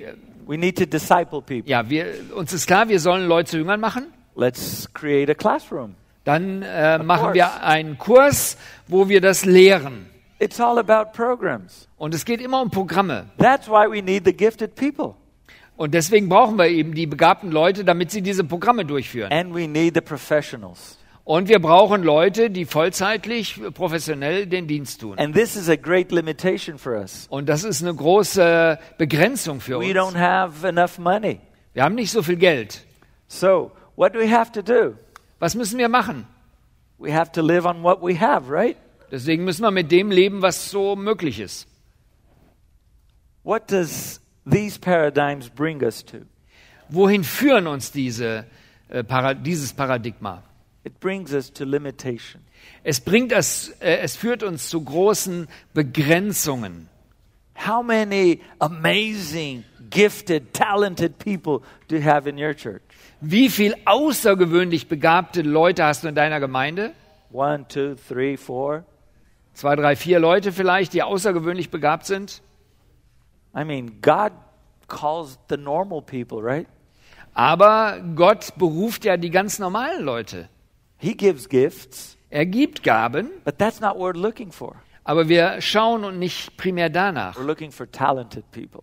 A: We We need to disciple people.
B: Ja, wir, uns ist klar, wir sollen Leute zu Jüngern machen.
A: Let's create a classroom.
B: Dann äh, machen
A: course.
B: wir einen Kurs, wo wir das lehren.
A: It's all about programs.
B: Und es geht immer um Programme.
A: That's why we need the gifted people.
B: Und deswegen brauchen wir eben die begabten Leute, damit sie diese Programme durchführen.
A: And we need the professionals.
B: Und wir brauchen Leute, die vollzeitlich, professionell den Dienst tun.
A: And this is a great limitation for us.
B: Und das ist eine große Begrenzung für
A: We don't
B: uns.
A: have enough money.
B: Wir haben nicht so viel Geld.
A: So, what do we have to do?
B: Was müssen wir machen?
A: We have to live on what we have, right?
B: Deswegen müssen wir mit dem leben, was so möglich ist.
A: What does these paradigms bring us to?
B: Wohin führen uns diese, äh, Para dieses Paradigma?
A: It brings us to limitation.
B: Es bringt es, äh, es führt uns zu großen Begrenzungen.
A: How many amazing, gifted, talented people do you have in your church?
B: Wie viel außergewöhnlich begabte Leute hast du in deiner Gemeinde?
A: One, two, three, four.
B: Zwei, drei, vier Leute vielleicht, die außergewöhnlich begabt sind.
A: I mean, God calls the normal people, right?
B: Aber Gott beruft ja die ganz normalen Leute.
A: He gives gifts,
B: Er gibt Gaben,
A: but that's not what we're looking for.
B: aber wir schauen und nicht primär danach.
A: We're looking for talented people.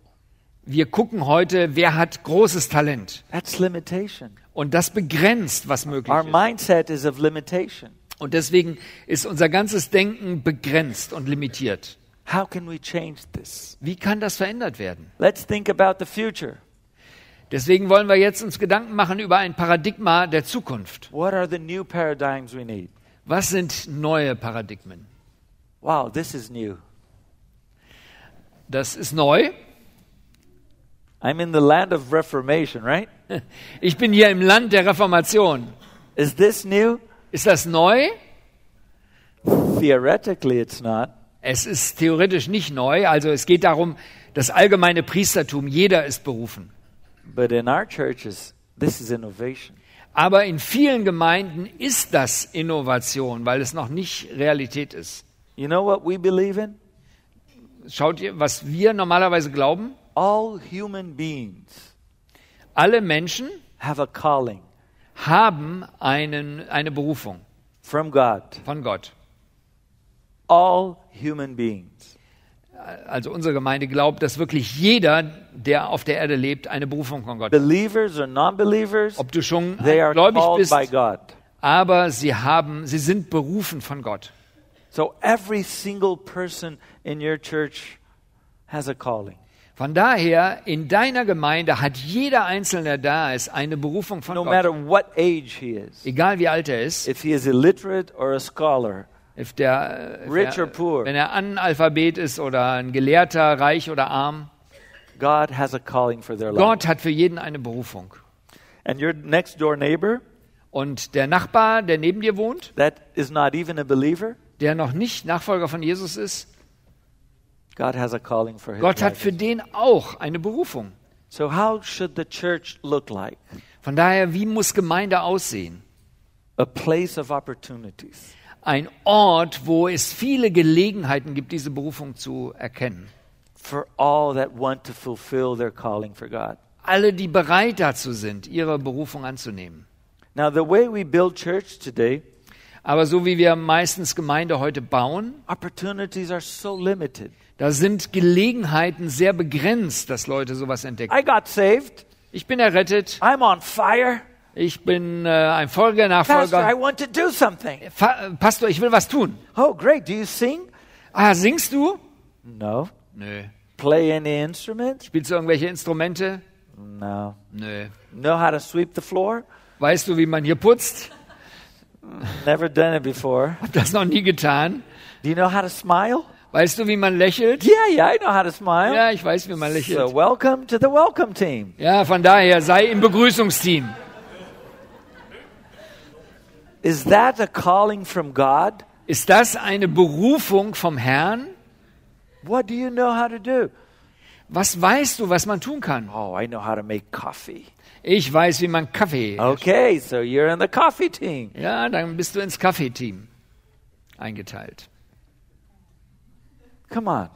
B: Wir gucken heute, wer hat großes Talent.
A: That's limitation.
B: Und das begrenzt, was möglich
A: Our
B: ist.
A: mindset is of limitation.
B: Und deswegen ist unser ganzes Denken begrenzt und limitiert.
A: How can we change this?
B: Wie kann das verändert werden?
A: Let's think about the future.
B: Deswegen wollen wir jetzt uns Gedanken machen über ein Paradigma der Zukunft.
A: What are the new paradigms we need?
B: Was sind neue Paradigmen?
A: Wow, this is new.
B: Das ist neu.
A: I'm in the land of Reformation, right?
B: Ich bin hier im Land der Reformation.
A: Is this new?
B: Ist das neu?
A: Theoretically, it's not.
B: Es ist theoretisch nicht neu. Also es geht darum, das allgemeine Priestertum, jeder ist berufen.
A: But in our churches, this is innovation.
B: Aber in vielen Gemeinden ist das Innovation, weil es noch nicht Realität ist.
A: You know what we believe in?
B: Schaut ihr, was wir normalerweise glauben?
A: All human beings
B: Alle Menschen
A: have a calling
B: haben einen, eine Berufung
A: from God.
B: von Gott.
A: All human beings.
B: Also unsere Gemeinde glaubt, dass wirklich jeder, der auf der Erde lebt, eine Berufung von Gott hat.
A: Believers or non-believers,
B: Ob du schon
A: they are
B: gläubig
A: called
B: bist,
A: by God.
B: aber sie haben, sie sind berufen von Gott.
A: So every single person in your church has a calling.
B: Von daher, in deiner Gemeinde hat jeder Einzelne, der da ist, eine Berufung von
A: No
B: Gott.
A: matter what age he is.
B: Egal wie alt er ist,
A: If he is illiterate or a scholar,
B: if der, if
A: Rich
B: er,
A: or poor.
B: wenn er Analphabet ist oder ein Gelehrter, reich oder arm.
A: God has a calling for their life.
B: Gott hat für jeden eine Berufung.
A: And your next door neighbor,
B: Und der Nachbar, der neben dir wohnt,
A: that is not even a believer,
B: der noch nicht Nachfolger von Jesus ist,
A: God has a calling for his
B: Gott hat für den auch eine Berufung.
A: So how should the church look like?
B: Von daher, wie muss Gemeinde aussehen?
A: A place of opportunities.
B: Ein Ort, wo es viele Gelegenheiten gibt, diese Berufung zu erkennen.
A: for all that want to fulfill their calling for God.
B: Alle, die bereit dazu sind, ihre Berufung anzunehmen.
A: Now, the way we build church today,
B: Aber so wie wir meistens Gemeinde heute bauen,
A: opportunities are so limited.
B: Da sind Gelegenheiten sehr begrenzt, dass Leute sowas entdecken.
A: I got saved.
B: Ich bin errettet,
A: I'm on fire.
B: ich bin äh, ein Folger,
A: Pastor, I
B: Nachfolger.
A: want to do something.
B: Fa Pastor, ich will was tun.
A: Oh, great. Do you sing?
B: Ah, singst du?
A: No.
B: Nö.
A: Play any instrument?
B: Spielst du irgendwelche Instrumente?
A: No.
B: Nö.
A: Know how to sweep the floor?
B: Weißt du, wie man hier putzt?
A: Never done it before.
B: Hab das noch nie getan.
A: Do you know how to smile?
B: Weißt du, wie man lächelt?
A: Yeah, yeah, I know how to smile.
B: Ja, ich weiß, wie man
A: So,
B: lächelt.
A: welcome to the welcome team.
B: Ja, von daher sei im Begrüßungsteam.
A: Is that a calling from God?
B: Ist das eine Berufung vom Herrn?
A: What do you know how to do?
B: Was weißt du, was man tun kann?
A: Oh, I know how to make coffee.
B: Ich weiß, wie man Kaffee.
A: Okay, so you're in the coffee team.
B: Ja, dann bist du ins Kaffeeteam eingeteilt.
A: Come on.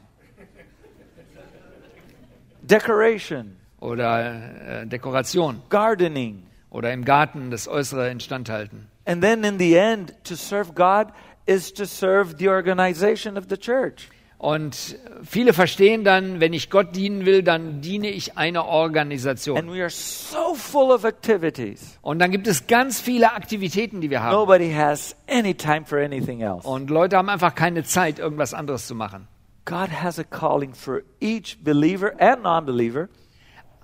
A: Decoration.
B: oder äh, Dekoration
A: gardening.
B: oder im Garten das Äußere instand halten.
A: And then in the end, to serve God is to serve the organization of the church.
B: Und viele verstehen dann, wenn ich Gott dienen will, dann diene ich einer Organisation.
A: And we are so full of activities.
B: Und dann gibt es ganz viele Aktivitäten, die wir haben.
A: Nobody has any time for anything else.
B: Und Leute haben einfach keine Zeit, irgendwas anderes zu machen.
A: God has a calling for each believer and non believer.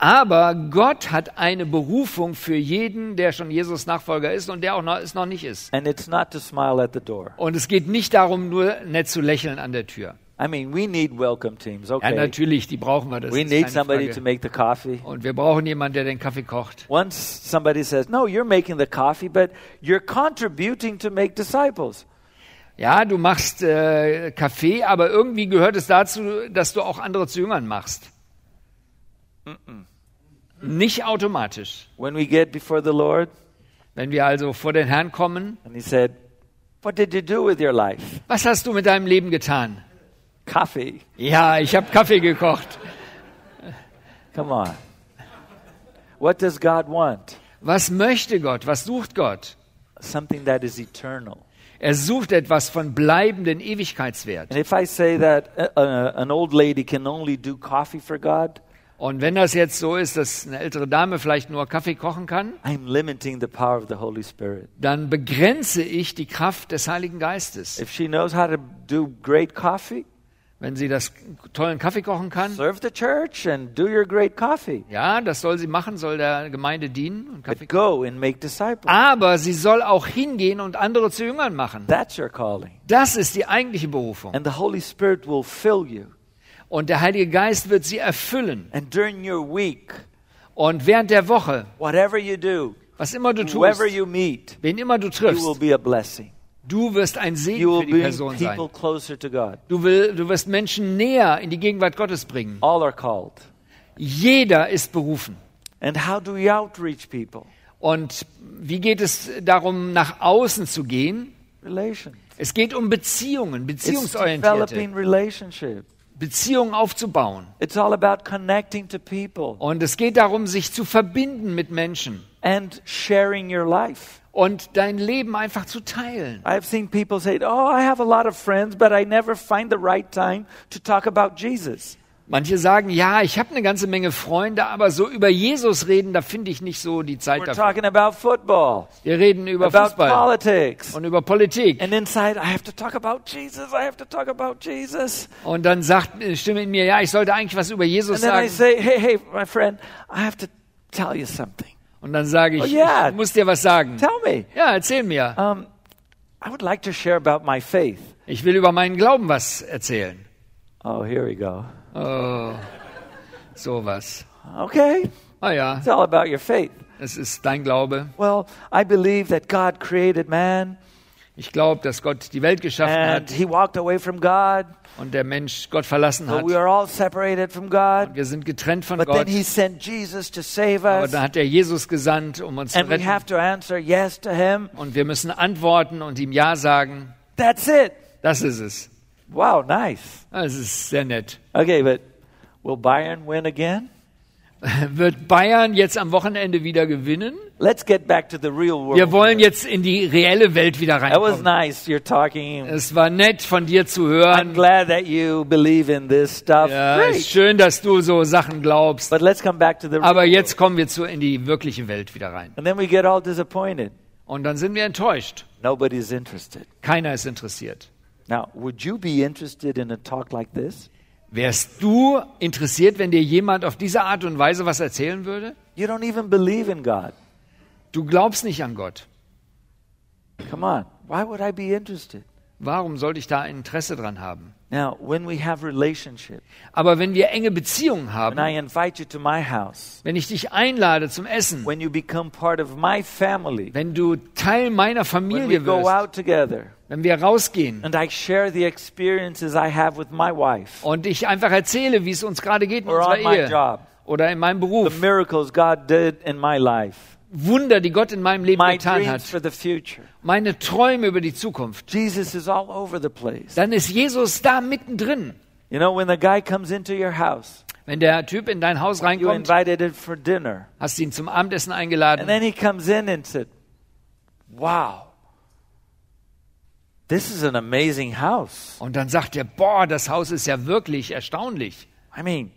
B: Aber Gott hat eine Berufung für jeden, der schon Jesus Nachfolger ist und der auch noch, es noch nicht ist.
A: And it's not to smile at the door.
B: Und es geht nicht darum, nur nett zu lächeln an der Tür.
A: I mean, we need welcome teams,
B: Ja,
A: okay?
B: natürlich, die brauchen wir. Das
A: We need somebody
B: Frage.
A: to make the coffee.
B: Und wir brauchen jemanden, der den Kaffee kocht.
A: Once somebody says, No, you're making the coffee, but you're contributing to make disciples.
B: Ja, du machst äh, Kaffee, aber irgendwie gehört es dazu, dass du auch andere zu Jüngern machst. Nicht automatisch.
A: When we get before the Lord,
B: Wenn wir also vor den Herrn kommen,
A: and He said, What did you do with your life?
B: was hast du mit deinem Leben getan?
A: Coffee.
B: Ja, ich habe Kaffee gekocht.
A: Come on. What does God want?
B: Was möchte Gott? Was sucht Gott?
A: Something that is eternal.
B: Er sucht etwas von bleibenden Ewigkeitswert.
A: And if I say that uh, uh, an old lady can only do coffee for God,
B: Und wenn das jetzt so ist, dass eine ältere Dame vielleicht nur Kaffee kochen kann,
A: I'm limiting the power of the Holy Spirit.
B: dann begrenze ich die Kraft des Heiligen Geistes.
A: If she knows how to do great coffee,
B: Wenn sie das tollen Kaffee kochen kann,
A: serve the church and do your great coffee.
B: ja, das soll sie machen, soll der Gemeinde dienen und Kaffee
A: But go and make disciples.
B: Aber sie soll auch hingehen und andere zu Jüngern machen.
A: That's your calling.
B: Das ist die eigentliche Berufung.
A: And the Holy Spirit will fill you.
B: Und der Heilige Geist wird sie erfüllen.
A: And during your week,
B: Und während der Woche,
A: whatever you do,
B: was immer du tust,
A: whoever you meet,
B: wen immer du
A: you will
B: triffst,
A: be a blessing.
B: Du wirst ein Segen für die Person sein. Du, will, du wirst Menschen näher in die Gegenwart Gottes bringen.
A: All are called.
B: Jeder ist berufen.
A: And how do we outreach people?
B: Und wie geht es darum, nach außen zu gehen?
A: Relations.
B: Es geht um Beziehungen, beziehungsorientierte. Beziehungen aufzubauen.
A: It's all about connecting to people
B: Und es geht darum, sich zu verbinden mit Menschen
A: and sharing your life.
B: Und dein Leben einfach zu teilen.
A: I've seen people say, "Oh, I have a lot of friends, but I never find the right time to talk about Jesus."
B: Manche sagen, ja, ich habe eine ganze Menge Freunde, aber so über Jesus reden, da finde ich nicht so die Zeit
A: We're
B: dafür.
A: talking about football,
B: Wir reden über
A: about
B: Fußball
A: politics.
B: und über Politik.
A: And inside, I have to talk about Jesus. I have to talk about Jesus.
B: Und dann sagt eine Stimme in mir, ja, ich sollte eigentlich was über Jesus
A: And then I
B: sagen.
A: say, hey, hey, my friend, I have to tell you something.
B: Und dann sage ich,
A: Oh, yeah.
B: ich muss dir was sagen.
A: Tell me.
B: Ja, erzähl mir.
A: Um, I would like to share about my faith.
B: Ich will über meinen Glauben was erzählen.
A: Oh, here we go.
B: Oh, sowas.
A: Okay,
B: Ah ja,
A: it's all about your faith.
B: es ist dein Glaube.
A: Well, I believe that God created man
B: Ich glaube, dass Gott die Welt geschaffen
A: and
B: hat
A: he walked away from God.
B: und der Mensch Gott verlassen
A: So
B: hat.
A: we are all separated from God.
B: Wir sind getrennt von
A: But then
B: Gott.
A: he sent Jesus to save
B: Aber
A: us.
B: da hat er Jesus gesandt, um uns zu
A: And we have
B: retten.
A: to answer yes to him.
B: Und wir müssen antworten und ihm Ja sagen.
A: That's it.
B: Das ist es.
A: Wow, nice.
B: Das ist sehr nett.
A: Okay, but will Bayern win again?
B: Wird Bayern jetzt am Wochenende wieder gewinnen?
A: Let's get back to the real world.
B: Wir wollen jetzt in die reelle Welt wieder
A: That was
B: reinkommen.
A: nice. You're talking.
B: Es war nett von dir zu
A: I'm
B: hören.
A: glad that you believe in this stuff.
B: Ja,
A: Great.
B: ist schön, dass du so Sachen glaubst.
A: But let's come back to the real
B: Aber jetzt kommen wir zu, in die wirkliche Welt wieder rein.
A: And then we get all disappointed.
B: Und dann sind wir enttäuscht.
A: Nobody's interested.
B: Keiner ist interessiert.
A: Now, would you be interested in a talk like this?
B: Wärst du interessiert, wenn dir jemand auf diese Art und Weise was erzählen würde?
A: You don't even believe in God.
B: Du glaubst nicht an Gott.
A: Come on. Why would I be interested?
B: Warum sollte ich da ein Interesse dran haben?
A: Now, when we have relationship,
B: Aber wenn wir enge Beziehungen
A: when
B: haben,
A: I invite you to my house,
B: wenn ich dich einlade zum Essen,
A: when you become part of my family,
B: wenn du Teil meiner
A: when we
B: Familie
A: go
B: wirst,
A: out together,
B: wenn wir rausgehen
A: and I share the experiences I have with my wife
B: und ich einfach erzähle, wie es uns gerade geht in
A: or
B: unserer
A: on my
B: Ehe
A: job,
B: oder in meinem
A: the
B: Beruf,
A: miracles God did in my life,
B: Wunder, die Gott in meinem Leben
A: my
B: getan hat, meine Träume über die Zukunft,
A: Jesus is all over the place.
B: dann ist Jesus da mittendrin.
A: You know, when the guy comes into your house
B: Wenn der Typ in dein Haus
A: You
B: reinkommt,
A: invited him for dinner.
B: hast du ihn zum Abendessen
A: And
B: eingeladen
A: then he comes in and said, Wow, this is an amazing house.
B: und dann sagt er, boah, das Haus ist ja wirklich erstaunlich.
A: I mean,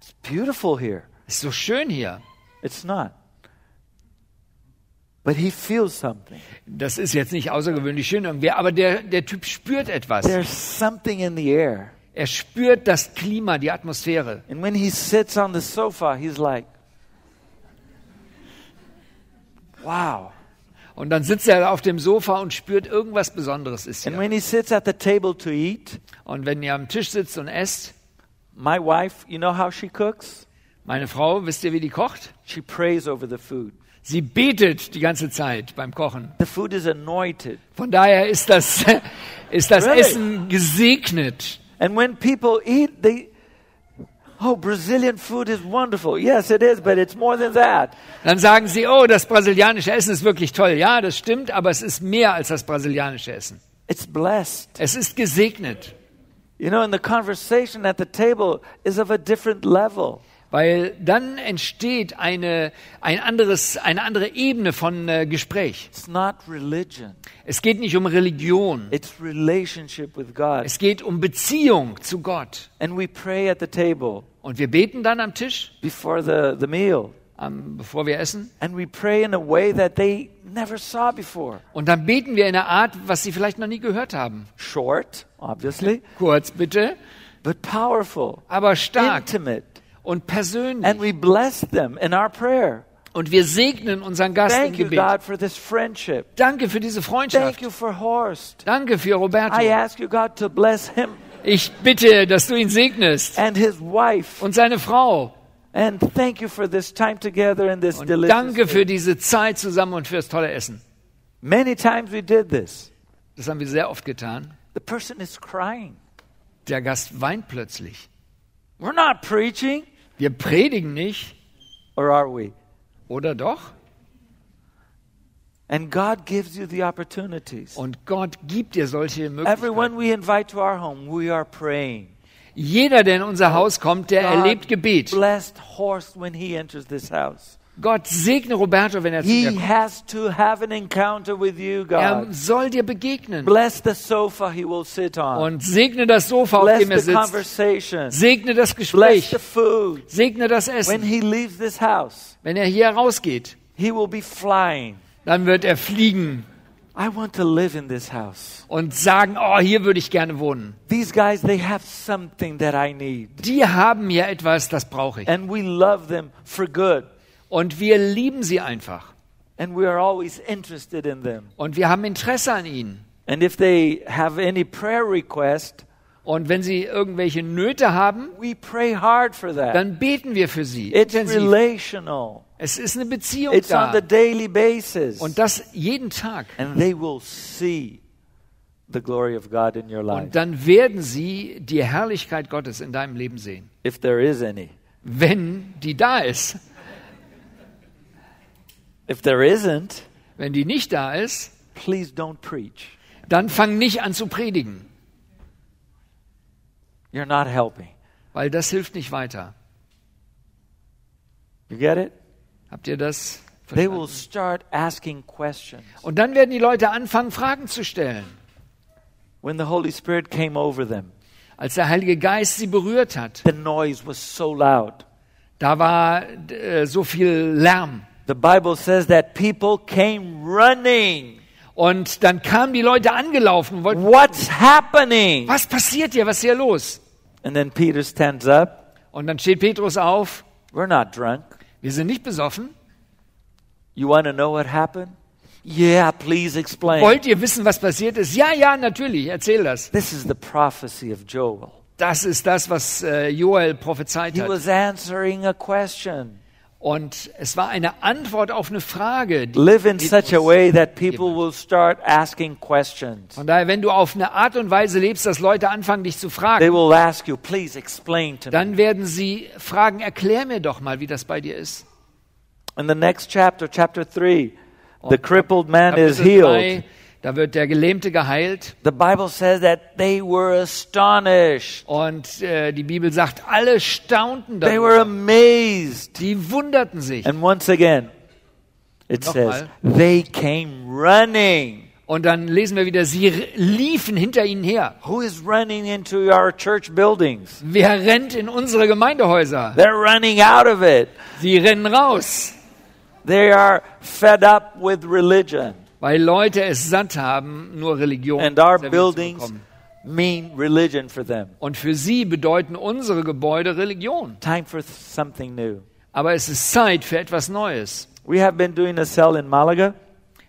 A: it's beautiful here.
B: Ist so schön hier.
A: It's not. But he feels something.
B: Das ist jetzt nicht außergewöhnlich schön irgendwie, aber der, der Typ spürt etwas.
A: There's something in the air.
B: Er spürt das Klima, die Atmosphäre.
A: And when he sits on the sofa, he's like, Wow.
B: Und dann sitzt er auf dem Sofa und spürt, irgendwas Besonderes ist
A: And
B: hier.
A: when he sits at the table to eat,
B: Und wenn ihr am Tisch sitzt und esst,
A: my wife, you know how she cooks?
B: meine Frau, wisst ihr, wie die kocht?
A: She prays over the food.
B: Sie betet die ganze Zeit beim Kochen.
A: The food is anointed.
B: Von daher ist das, ist das
A: Really?
B: Essen gesegnet.
A: And when people eat, they, oh, Brazilian food is wonderful. Yes, it is, but it's more than that.
B: Dann sagen sie, oh, das brasilianische Essen ist wirklich toll. Ja, das stimmt, aber es ist mehr als das brasilianische Essen.
A: It's blessed.
B: Es ist gesegnet,
A: You know, and the conversation at the table is of a different level.
B: Weil dann entsteht eine, ein anderes, eine andere Ebene von äh, Gespräch.
A: It's not religion.
B: Es geht nicht um Religion.
A: It's relationship with God.
B: Es geht um Beziehung zu Gott.
A: And we pray at the table
B: Und wir beten dann am Tisch,
A: before the, the meal.
B: ähm, bevor wir essen.
A: And we pray in a way that they never saw before.
B: Und dann beten wir in einer Art, was sie vielleicht noch nie gehört haben.
A: Short, obviously,
B: Kurz bitte,
A: but powerful,
B: aber stark
A: intimate.
B: Und persönlich.
A: And we bless them in our prayer.
B: Und wir segnen unseren Gast im
A: Thank you,
B: Gebet.
A: God, for this friendship.
B: Danke für diese
A: Thank
B: Freundschaft.
A: you for Horst.
B: Danke für Roberto.
A: I ask you, God, to bless him
B: Ich bitte, dass du ihn segnest
A: and his wife.
B: und seine Frau.
A: And thank you for this time together and this
B: Und
A: delicious.
B: danke für diese Zeit zusammen und fürs tolle Essen.
A: Many times we did this.
B: Das haben wir sehr oft getan.
A: The person is crying.
B: Der Gast weint plötzlich.
A: We're not preaching,
B: Wir predigen nicht,
A: or are we?
B: oder doch?
A: And God gives you the opportunities.
B: Und Gott gibt dir solche
A: Everyone
B: Möglichkeiten.
A: we invite to our home, we are praying.
B: Jeder, der in unser Haus kommt, der
A: God
B: erlebt Gebet.
A: blessed Horst when he enters this house.
B: Gott segne Roberto, wenn er zu dir kommt.
A: has to have an encounter with you,
B: Er
A: God.
B: soll dir begegnen.
A: Bless the sofa he will sit on.
B: Und segne das Sofa, auf
A: Bless
B: dem er sitzt.
A: conversation.
B: Segne das
A: Bless
B: Gespräch.
A: the food.
B: Segne das
A: When
B: Essen.
A: he leaves this house,
B: Wenn er hier rausgeht,
A: he will be flying.
B: dann wird er fliegen
A: I want to live in this house.
B: und sagen, oh, hier würde ich gerne wohnen.
A: These guys, they have something that I need.
B: Die haben hier etwas, das brauche ich.
A: And we love them for good.
B: Und wir lieben sie einfach.
A: And we are always interested in them.
B: Und wir haben Interesse an ihnen.
A: And if they have any prayer request,
B: Und wenn sie irgendwelche Nöte haben,
A: we pray hard for that.
B: dann beten wir für sie.
A: It's
B: Intensiv.
A: relational.
B: Es ist eine Beziehung
A: It's on the
B: da.
A: daily basis.
B: Und das jeden Tag.
A: And they will see the glory of God in your life.
B: Und dann werden sie die Herrlichkeit Gottes in deinem Leben sehen.
A: If there is any.
B: Wenn die da ist.
A: If there isn't,
B: Wenn die nicht da ist,
A: please don't preach.
B: dann fang nicht an zu predigen,
A: You're not helping.
B: weil das hilft nicht weiter.
A: You get it?
B: Habt ihr das
A: They will start asking questions.
B: Und dann werden die Leute anfangen, Fragen zu stellen.
A: When the Holy Spirit came over them,
B: Als der Heilige Geist sie berührt hat,
A: the noise was so loud.
B: da war äh, so viel Lärm.
A: The Bible says that people came running.
B: Und dann kamen die Leute angelaufen und wollten,
A: What's happening?
B: was passiert hier, was ist hier los?
A: And then Peter stands up.
B: Und dann steht Petrus auf,
A: We're not drunk.
B: wir sind nicht besoffen.
A: You want to know what happened? Yeah, please explain.
B: Wollt ihr wissen, was passiert ist? Ja, ja, natürlich, erzähl das.
A: This is the prophecy of Joel.
B: Das ist das, was äh, Joel prophezeit
A: He
B: hat.
A: was answering a question.
B: Und es war eine Antwort auf eine Frage. die
A: Live in such a way that people will start asking questions.
B: Von daher, wenn du auf eine Art und Weise lebst, dass Leute anfangen, dich zu
A: They
B: fragen,
A: will ask you, please explain to me.
B: dann werden sie fragen, erklär mir doch mal, wie das bei dir ist.
A: In the next chapter, chapter 3, the crippled man is healed.
B: Da wird der Gelähmte geheilt.
A: The Bible says that they were astonished.
B: Und äh, die Bibel sagt, alle staunten
A: They were
B: darüber.
A: amazed.
B: Die wunderten sich.
A: And once again, it says, they came running.
B: Und dann lesen wir wieder, sie liefen hinter ihnen her.
A: Who is running into our church buildings?
B: Wer rennt in unsere Gemeindehäuser?
A: They're running out of it.
B: Sie rennen raus,
A: They are fed up with religion.
B: Weil Leute es satt haben, nur Religion
A: And our buildings mean religion for them.
B: Und für sie bedeuten unsere Gebäude Religion.
A: Time for something new.
B: Aber es ist Zeit für etwas Neues.
A: We have been doing a cell in Malaga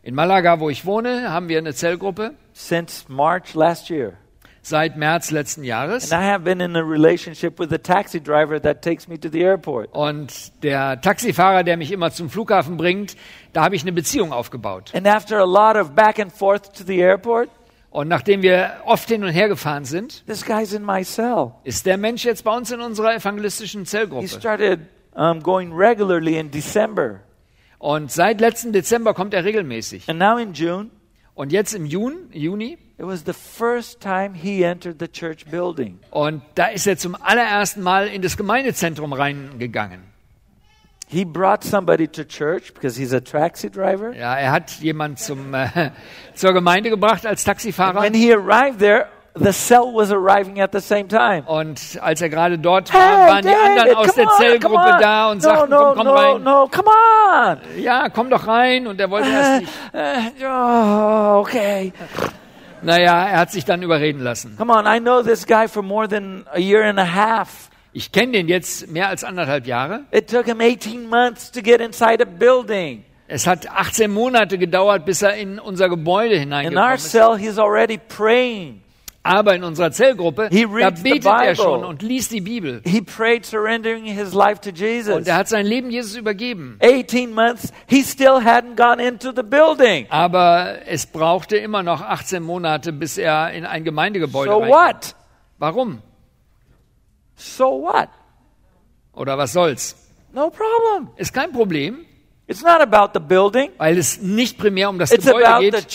B: In Malaga, wo ich wohne, haben wir eine Zellgruppe
A: since March last year.
B: Seit März letzten Jahres.
A: And I have been in a relationship with the taxi driver that takes me to the airport.
B: Und der Taxifahrer, der mich immer zum Flughafen bringt, da habe ich eine Beziehung aufgebaut.
A: And after a lot of back and forth to the airport,
B: Und nachdem wir oft hin und her gefahren sind,
A: this guy's in my cell.
B: ist der Mensch jetzt bei uns in unserer evangelistischen
A: He
B: Zellgruppe.
A: started um, going regularly in December.
B: Und seit letzten Dezember kommt er regelmäßig.
A: And now in June,
B: Und jetzt im Juni, Juni,
A: it was the first time he entered the church building.
B: und da ist er zum allerersten Mal in das Gemeindezentrum reingegangen.
A: He brought somebody to church because he's a taxi driver.
B: Ja, er hat jemand zum, äh, zur Gemeinde gebracht als Taxifahrer.
A: When he arrived there, the cell was arriving at the same time.
B: Und als er gerade dort war, waren die anderen aus der Zellgruppe da und
A: no,
B: sagten,
A: no,
B: komm, komm
A: no,
B: rein.
A: no, come on.
B: Ja, komm doch rein. Und er wollte erst nicht.
A: Uh, oh, okay.
B: Naja, er hat sich dann überreden lassen.
A: Come on, I know this guy for more than a year and a half.
B: Ich kenne den jetzt mehr als anderthalb Jahre.
A: It took him 18 months to get inside a building.
B: Es hat 18 Monate gedauert, bis er in unser Gebäude
A: In
B: hineingekommen
A: our
B: ist.
A: cell, he's already praying.
B: Aber in unserer Zellgruppe, da betet er schon und liest die Bibel.
A: He prayed surrendering his life to Jesus.
B: Und er hat sein Leben Jesus übergeben.
A: 18 months, he still hadn't gone into the building.
B: Aber es brauchte immer noch 18 Monate, bis er in ein Gemeindegebäude
A: So
B: reinkam.
A: what?
B: Warum?
A: So what?
B: Oder was soll's?
A: No problem.
B: Ist kein Problem,
A: It's not about the building.
B: weil es nicht primär um das
A: It's
B: Gebäude geht,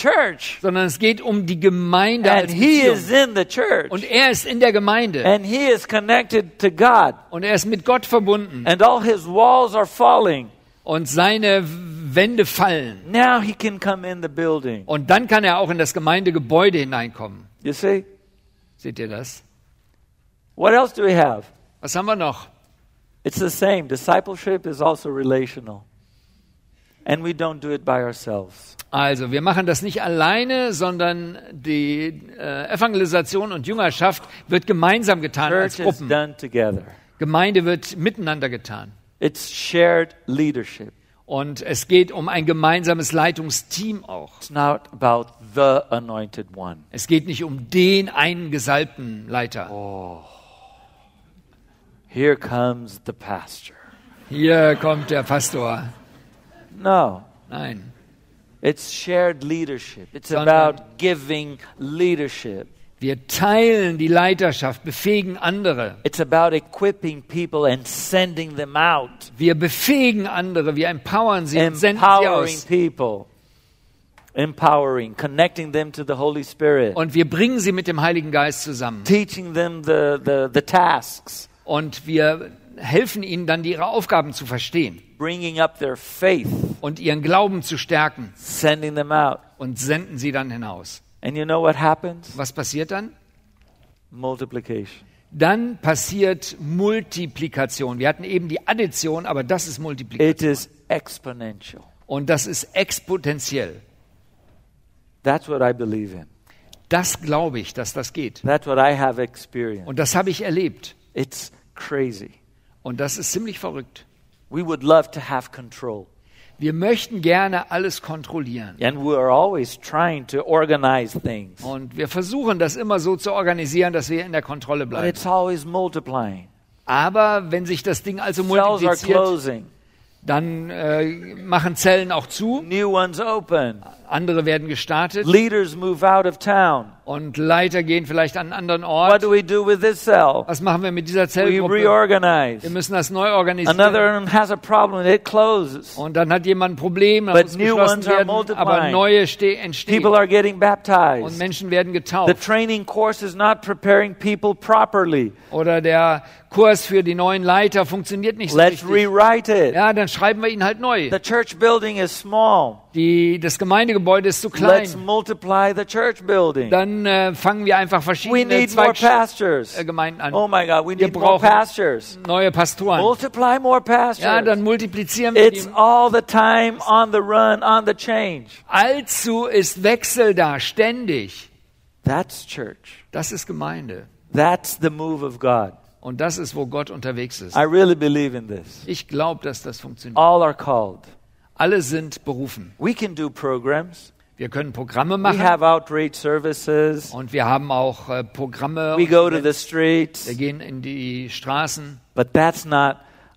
B: sondern es geht um die Gemeinde
A: And
B: als
A: he is
B: Beziehung.
A: in the church.
B: Und er ist in der Gemeinde
A: And he is connected to God.
B: und er ist mit Gott verbunden
A: And all his walls are falling.
B: und seine Wände fallen.
A: Now he can come in the building.
B: Und dann kann er auch in das Gemeindegebäude hineinkommen.
A: You see?
B: Seht ihr das?
A: What else do we have?
B: Was haben wir noch?
A: It's the same. Discipleship is also relational. And we don't do it by ourselves.
B: Also, wir machen das nicht alleine, sondern die äh, Evangelisation und Jüngerschaft wird gemeinsam getan als
A: Church is
B: Gruppen.
A: done together.
B: Gemeinde wird miteinander getan.
A: It's shared leadership.
B: Und es geht um ein gemeinsames Leitungsteam auch.
A: It's not about the anointed one.
B: Es geht nicht um den einen gesalbten Leiter.
A: Here comes the pastor.
B: Hier kommt der Pastor.
A: No.
B: Nein.
A: It's shared leadership. It's
B: Sondern-
A: about giving leadership.
B: Wir teilen die Leiterschaft, befähigen andere.
A: It's about equipping people and sending them out.
B: Wir befähigen andere, wir empowern sie und senden sie aus.
A: people. Empowering, connecting them to the Holy Spirit.
B: Und wir bringen sie mit dem Heiligen Geist zusammen.
A: Teaching them the, the, the tasks.
B: Und wir helfen ihnen dann, ihre Aufgaben zu verstehen
A: Bringing up their faith.
B: und ihren Glauben zu stärken und senden sie dann hinaus.
A: And you know what happens?
B: Was passiert dann? Dann passiert Multiplikation. Wir hatten eben die Addition, aber das ist Multiplikation.
A: Is.
B: Und das ist exponentiell.
A: That's what I believe in.
B: Das glaube ich, dass das geht. Und das habe ich erlebt.
A: It's crazy.
B: Und das ist ziemlich verrückt.
A: We would love to have control.
B: Wir möchten gerne alles kontrollieren.
A: And we are always trying to organize things.
B: Und wir versuchen das immer so zu organisieren, dass wir in der Kontrolle
A: But
B: bleiben.
A: it's always multiplying.
B: Aber wenn sich das Ding also multipliziert. Dann äh, machen Zellen auch zu,
A: New ones open.
B: andere werden gestartet
A: Leaders move out of town.
B: und Leiter gehen vielleicht an einen anderen
A: What
B: Ort.
A: do we do with this cell?
B: Was machen wir mit dieser
A: We
B: Zellgruppe? Wir
A: reorganize.
B: müssen das neu organisieren.
A: Another one has a problem, it closes.
B: Und dann hat jemand ein Problem,
A: But
B: muss
A: new ones are
B: werden,
A: multiplying.
B: aber neue ste entstehen
A: People are getting
B: und
A: baptized.
B: Menschen werden
A: The
B: getauft.
A: training course is not preparing people properly.
B: Oder der Kurs für die neuen Leiter funktioniert nicht so
A: Let's
B: richtig.
A: rewrite it.
B: Ja, dann schreiben wir ihn halt neu.
A: The church building is small.
B: Die, das Gemeindegebäude ist zu
A: Let's
B: klein.
A: multiply the church building.
B: Dann äh, fangen wir einfach
A: We
B: verschiedene
A: need more pastors.
B: Zweiggemeinden an.
A: Oh my God, we
B: Wir
A: need more
B: brauchen
A: pastors.
B: neue Pastoren.
A: Multiply more
B: Ja, dann
A: pastors.
B: multiplizieren wir
A: It's
B: die.
A: all the time on the run, on the change.
B: Allzu ist Wechsel da, ständig.
A: That's church.
B: Das ist Gemeinde.
A: That's the move of God.
B: Und das ist, wo Gott unterwegs ist.
A: I really believe in this.
B: Ich glaube, dass das funktioniert.
A: All are called.
B: Alle sind berufen.
A: We can do programs.
B: Wir können Programme
A: We
B: machen
A: have outreach services.
B: und wir haben auch äh, Programme.
A: We go to
B: wir-
A: the streets.
B: wir gehen in die Straßen.
A: But that's not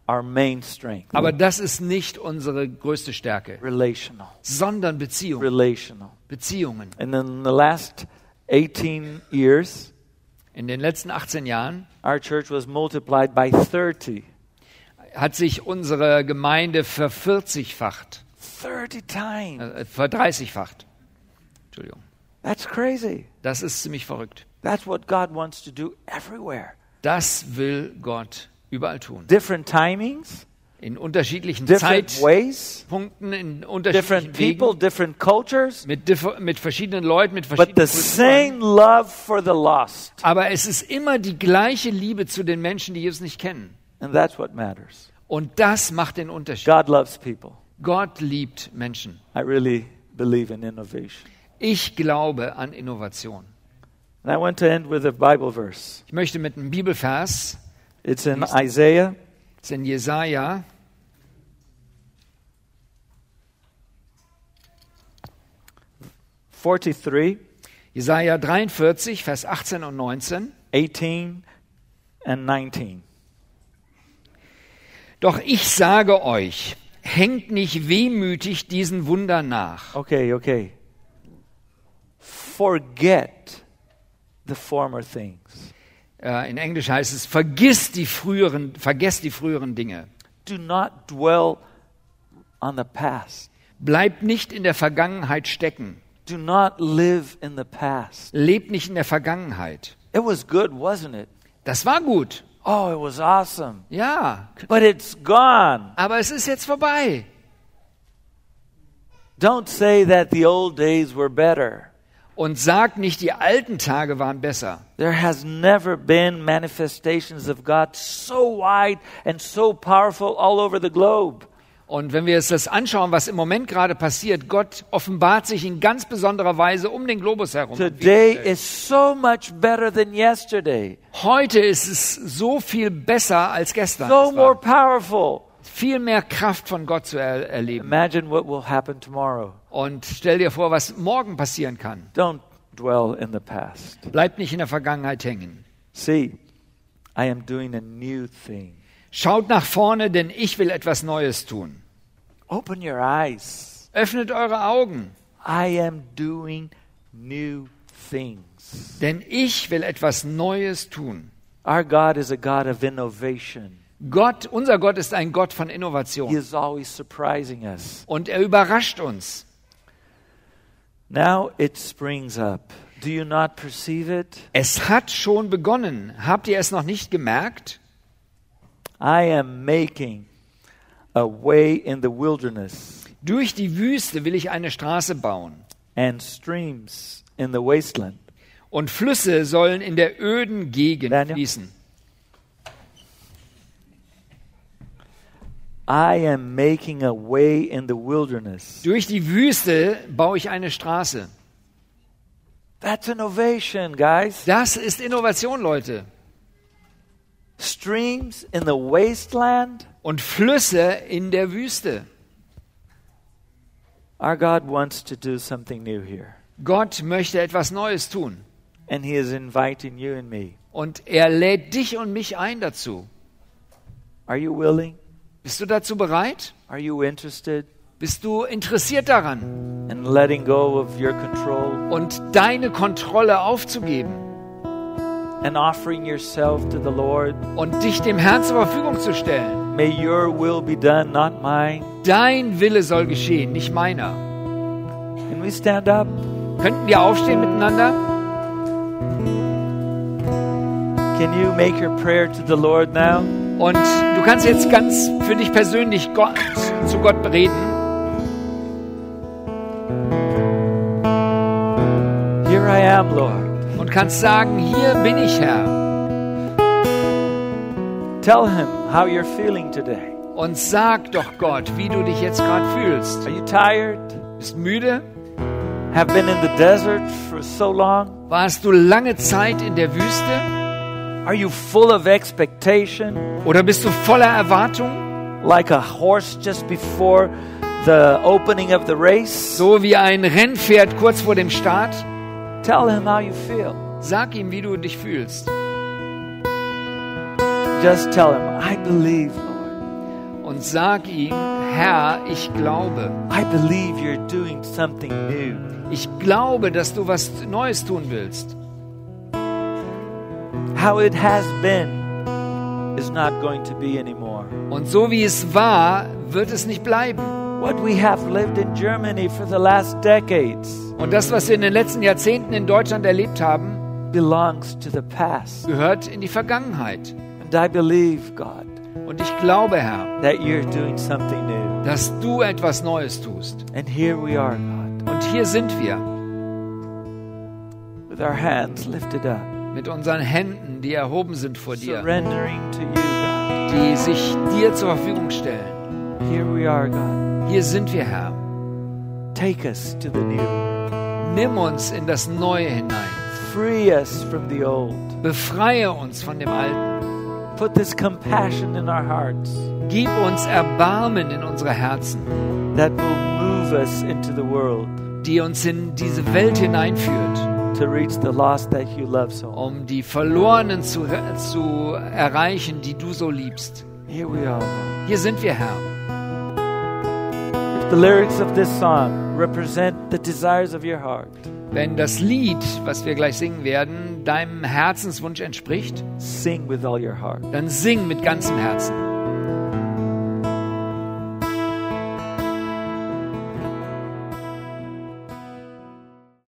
A: our main strength.
B: Aber das ist nicht unsere größte Stärke,
A: Relational.
B: sondern Beziehungen.
A: Relational.
B: Beziehungen.
A: And in the last 18 years,
B: In den letzten 18 Jahren
A: our church was multiplied by 30.
B: hat sich unsere Gemeinde vervierzigfacht,
A: 30 times.
B: äh, verdreißigfacht. Entschuldigung.
A: That's crazy.
B: Das ist ziemlich verrückt.
A: That's what God wants to do everywhere.
B: Das will Gott überall tun.
A: Different timings,
B: In unterschiedlichen
A: different
B: Zeitpunkten, in
A: different
B: unterschiedlichen
A: people,
B: Wegen,
A: different cultures,
B: mit, mit verschiedenen Leuten, mit
A: but
B: verschiedenen
A: the
B: Kulturen.
A: same love for the lost.
B: Aber es ist immer die gleiche Liebe zu den Menschen, die Jesus nicht kennen.
A: And that's what matters.
B: Und das macht den Unterschied.
A: God loves people.
B: Gott liebt Menschen.
A: I really believe in innovation.
B: Ich glaube an Innovation.
A: And I want to end with a Bible verse.
B: Ich möchte mit einem Bibelvers,
A: It's in Isaiah
B: das ist in Jesaja,
A: forty-three,
B: Jesaja 43, Vers 18 und 19.
A: 18, and 19.
B: Doch ich sage euch, hängt nicht wehmütig diesen Wundern nach.
A: Okay, okay. Forget the former things.
B: Äh, in Englisch heißt es, vergiss die früheren, vergesst die früheren Dinge.
A: Do not dwell on the past.
B: Bleibt nicht in der Vergangenheit stecken.
A: Do not live in the past.
B: Lebt nicht in der Vergangenheit.
A: It was good, wasn't it?
B: Das war gut.
A: Oh, it was awesome.
B: Ja,
A: But it's gone.
B: aber es ist jetzt vorbei.
A: Don't say that the old days were better.
B: Und sagt nicht, die alten Tage waren besser.
A: There has never been manifestations of God so wide and so powerful all over the globe.
B: Und wenn wir uns das anschauen, was im Moment gerade passiert, Gott offenbart sich in ganz besonderer Weise um den Globus herum.
A: Today is so much better than yesterday.
B: Heute ist es so viel besser als gestern.
A: So more powerful.
B: viel mehr Kraft von Gott zu er erleben.
A: Imagine what will happen tomorrow.
B: Und stell dir vor, was morgen passieren kann.
A: Don't dwell in the past.
B: Bleib nicht in der Vergangenheit hängen.
A: See, I am doing a new thing.
B: Schaut nach vorne, denn ich will etwas Neues tun.
A: Open your eyes.
B: Öffnet eure Augen,
A: I am doing new things.
B: denn ich will etwas Neues tun.
A: Our God is a God of innovation.
B: Gott, unser Gott ist ein Gott von
A: He
B: Innovation
A: is always surprising us.
B: und er überrascht uns.
A: Now it springs up. Do you not perceive it?
B: Es hat schon begonnen. Habt ihr es noch nicht gemerkt?
A: I am making a way in the wilderness
B: Durch die Wüste will ich eine Straße bauen
A: and streams in the wasteland.
B: und Flüsse sollen in der öden Gegend
A: Daniel?
B: fließen.
A: I am making a way in the wilderness.
B: Durch die Wüste baue ich eine Straße.
A: That's innovation, guys.
B: Das ist Innovation, Leute.
A: Streams in the wasteland.
B: Und Flüsse in der Wüste.
A: Our God wants to do something new here.
B: Gott möchte etwas Neues tun.
A: And He is inviting you and me.
B: Und er lädt dich und mich ein dazu.
A: Are you willing?
B: Bist du dazu bereit?
A: Are you interested
B: Bist du interessiert daran
A: in letting go of your control
B: und deine Kontrolle aufzugeben
A: and offering yourself to the Lord?
B: und dich dem Herrn zur Verfügung zu stellen?
A: May your will be done, not mine.
B: Dein Wille soll geschehen, nicht meiner.
A: Can we stand up?
B: Könnten wir aufstehen miteinander?
A: Can you make your prayer to the Lord now?
B: Und du kannst jetzt ganz für dich persönlich Gott, zu Gott reden.
A: Here I am, Lord.
B: Und kannst sagen, hier bin ich Herr.
A: Tell him how you're feeling today.
B: Und sag doch Gott, wie du dich jetzt gerade fühlst.
A: Are you tired?
B: Bist müde?
A: Have been in the desert for so long?
B: Warst du lange Zeit in der Wüste?
A: Are you full of expectation?
B: Oder bist du voller Erwartung?
A: Like a horse just before the opening of the race?
B: So wie ein Rennpferd kurz vor dem Start?
A: Tell him how you feel.
B: Sag ihm, wie du dich fühlst.
A: Just tell him, I believe, Lord.
B: Und sag ihm, Herr, ich glaube.
A: I believe you're doing something new.
B: Ich glaube, dass du was Neues tun willst.
A: How it has been is not going to be anymore.
B: Und so wie es war, wird es nicht bleiben.
A: What we have lived in Germany for the last decades
B: Und das, was wir in den letzten Jahrzehnten in Deutschland erlebt haben,
A: belongs to the past.
B: gehört in die Vergangenheit.
A: And I believe, God,
B: Und ich glaube, Herr,
A: that you're doing something new.
B: dass du etwas Neues tust.
A: And here we are, God,
B: Und hier sind wir
A: with our hands lifted up,
B: mit unseren Händen, die erhoben sind vor dir,
A: surrendering to you, God.
B: die sich dir zur Verfügung stellen.
A: Here we are, God.
B: Hier sind wir, Herr.
A: Take us to the new.
B: Nimm uns in das Neue hinein.
A: Free us from the old.
B: Befreie uns von dem Alten.
A: Put this compassion in our hearts
B: Gib uns Erbarmen in unsere Herzen,
A: that will move us into the world
B: die uns in diese Welt hineinführt,
A: to reach the lost that you love so.
B: um die Verlorenen zu, zu erreichen, die du so liebst.
A: Here we are.
B: Hier sind wir, Herr.
A: The lyrics of this song represent the desires of your heart,
B: Wenn das Lied, was wir gleich singen werden, deinem Herzenswunsch entspricht,
A: sing with all your heart.
B: dann sing mit ganzem Herzen.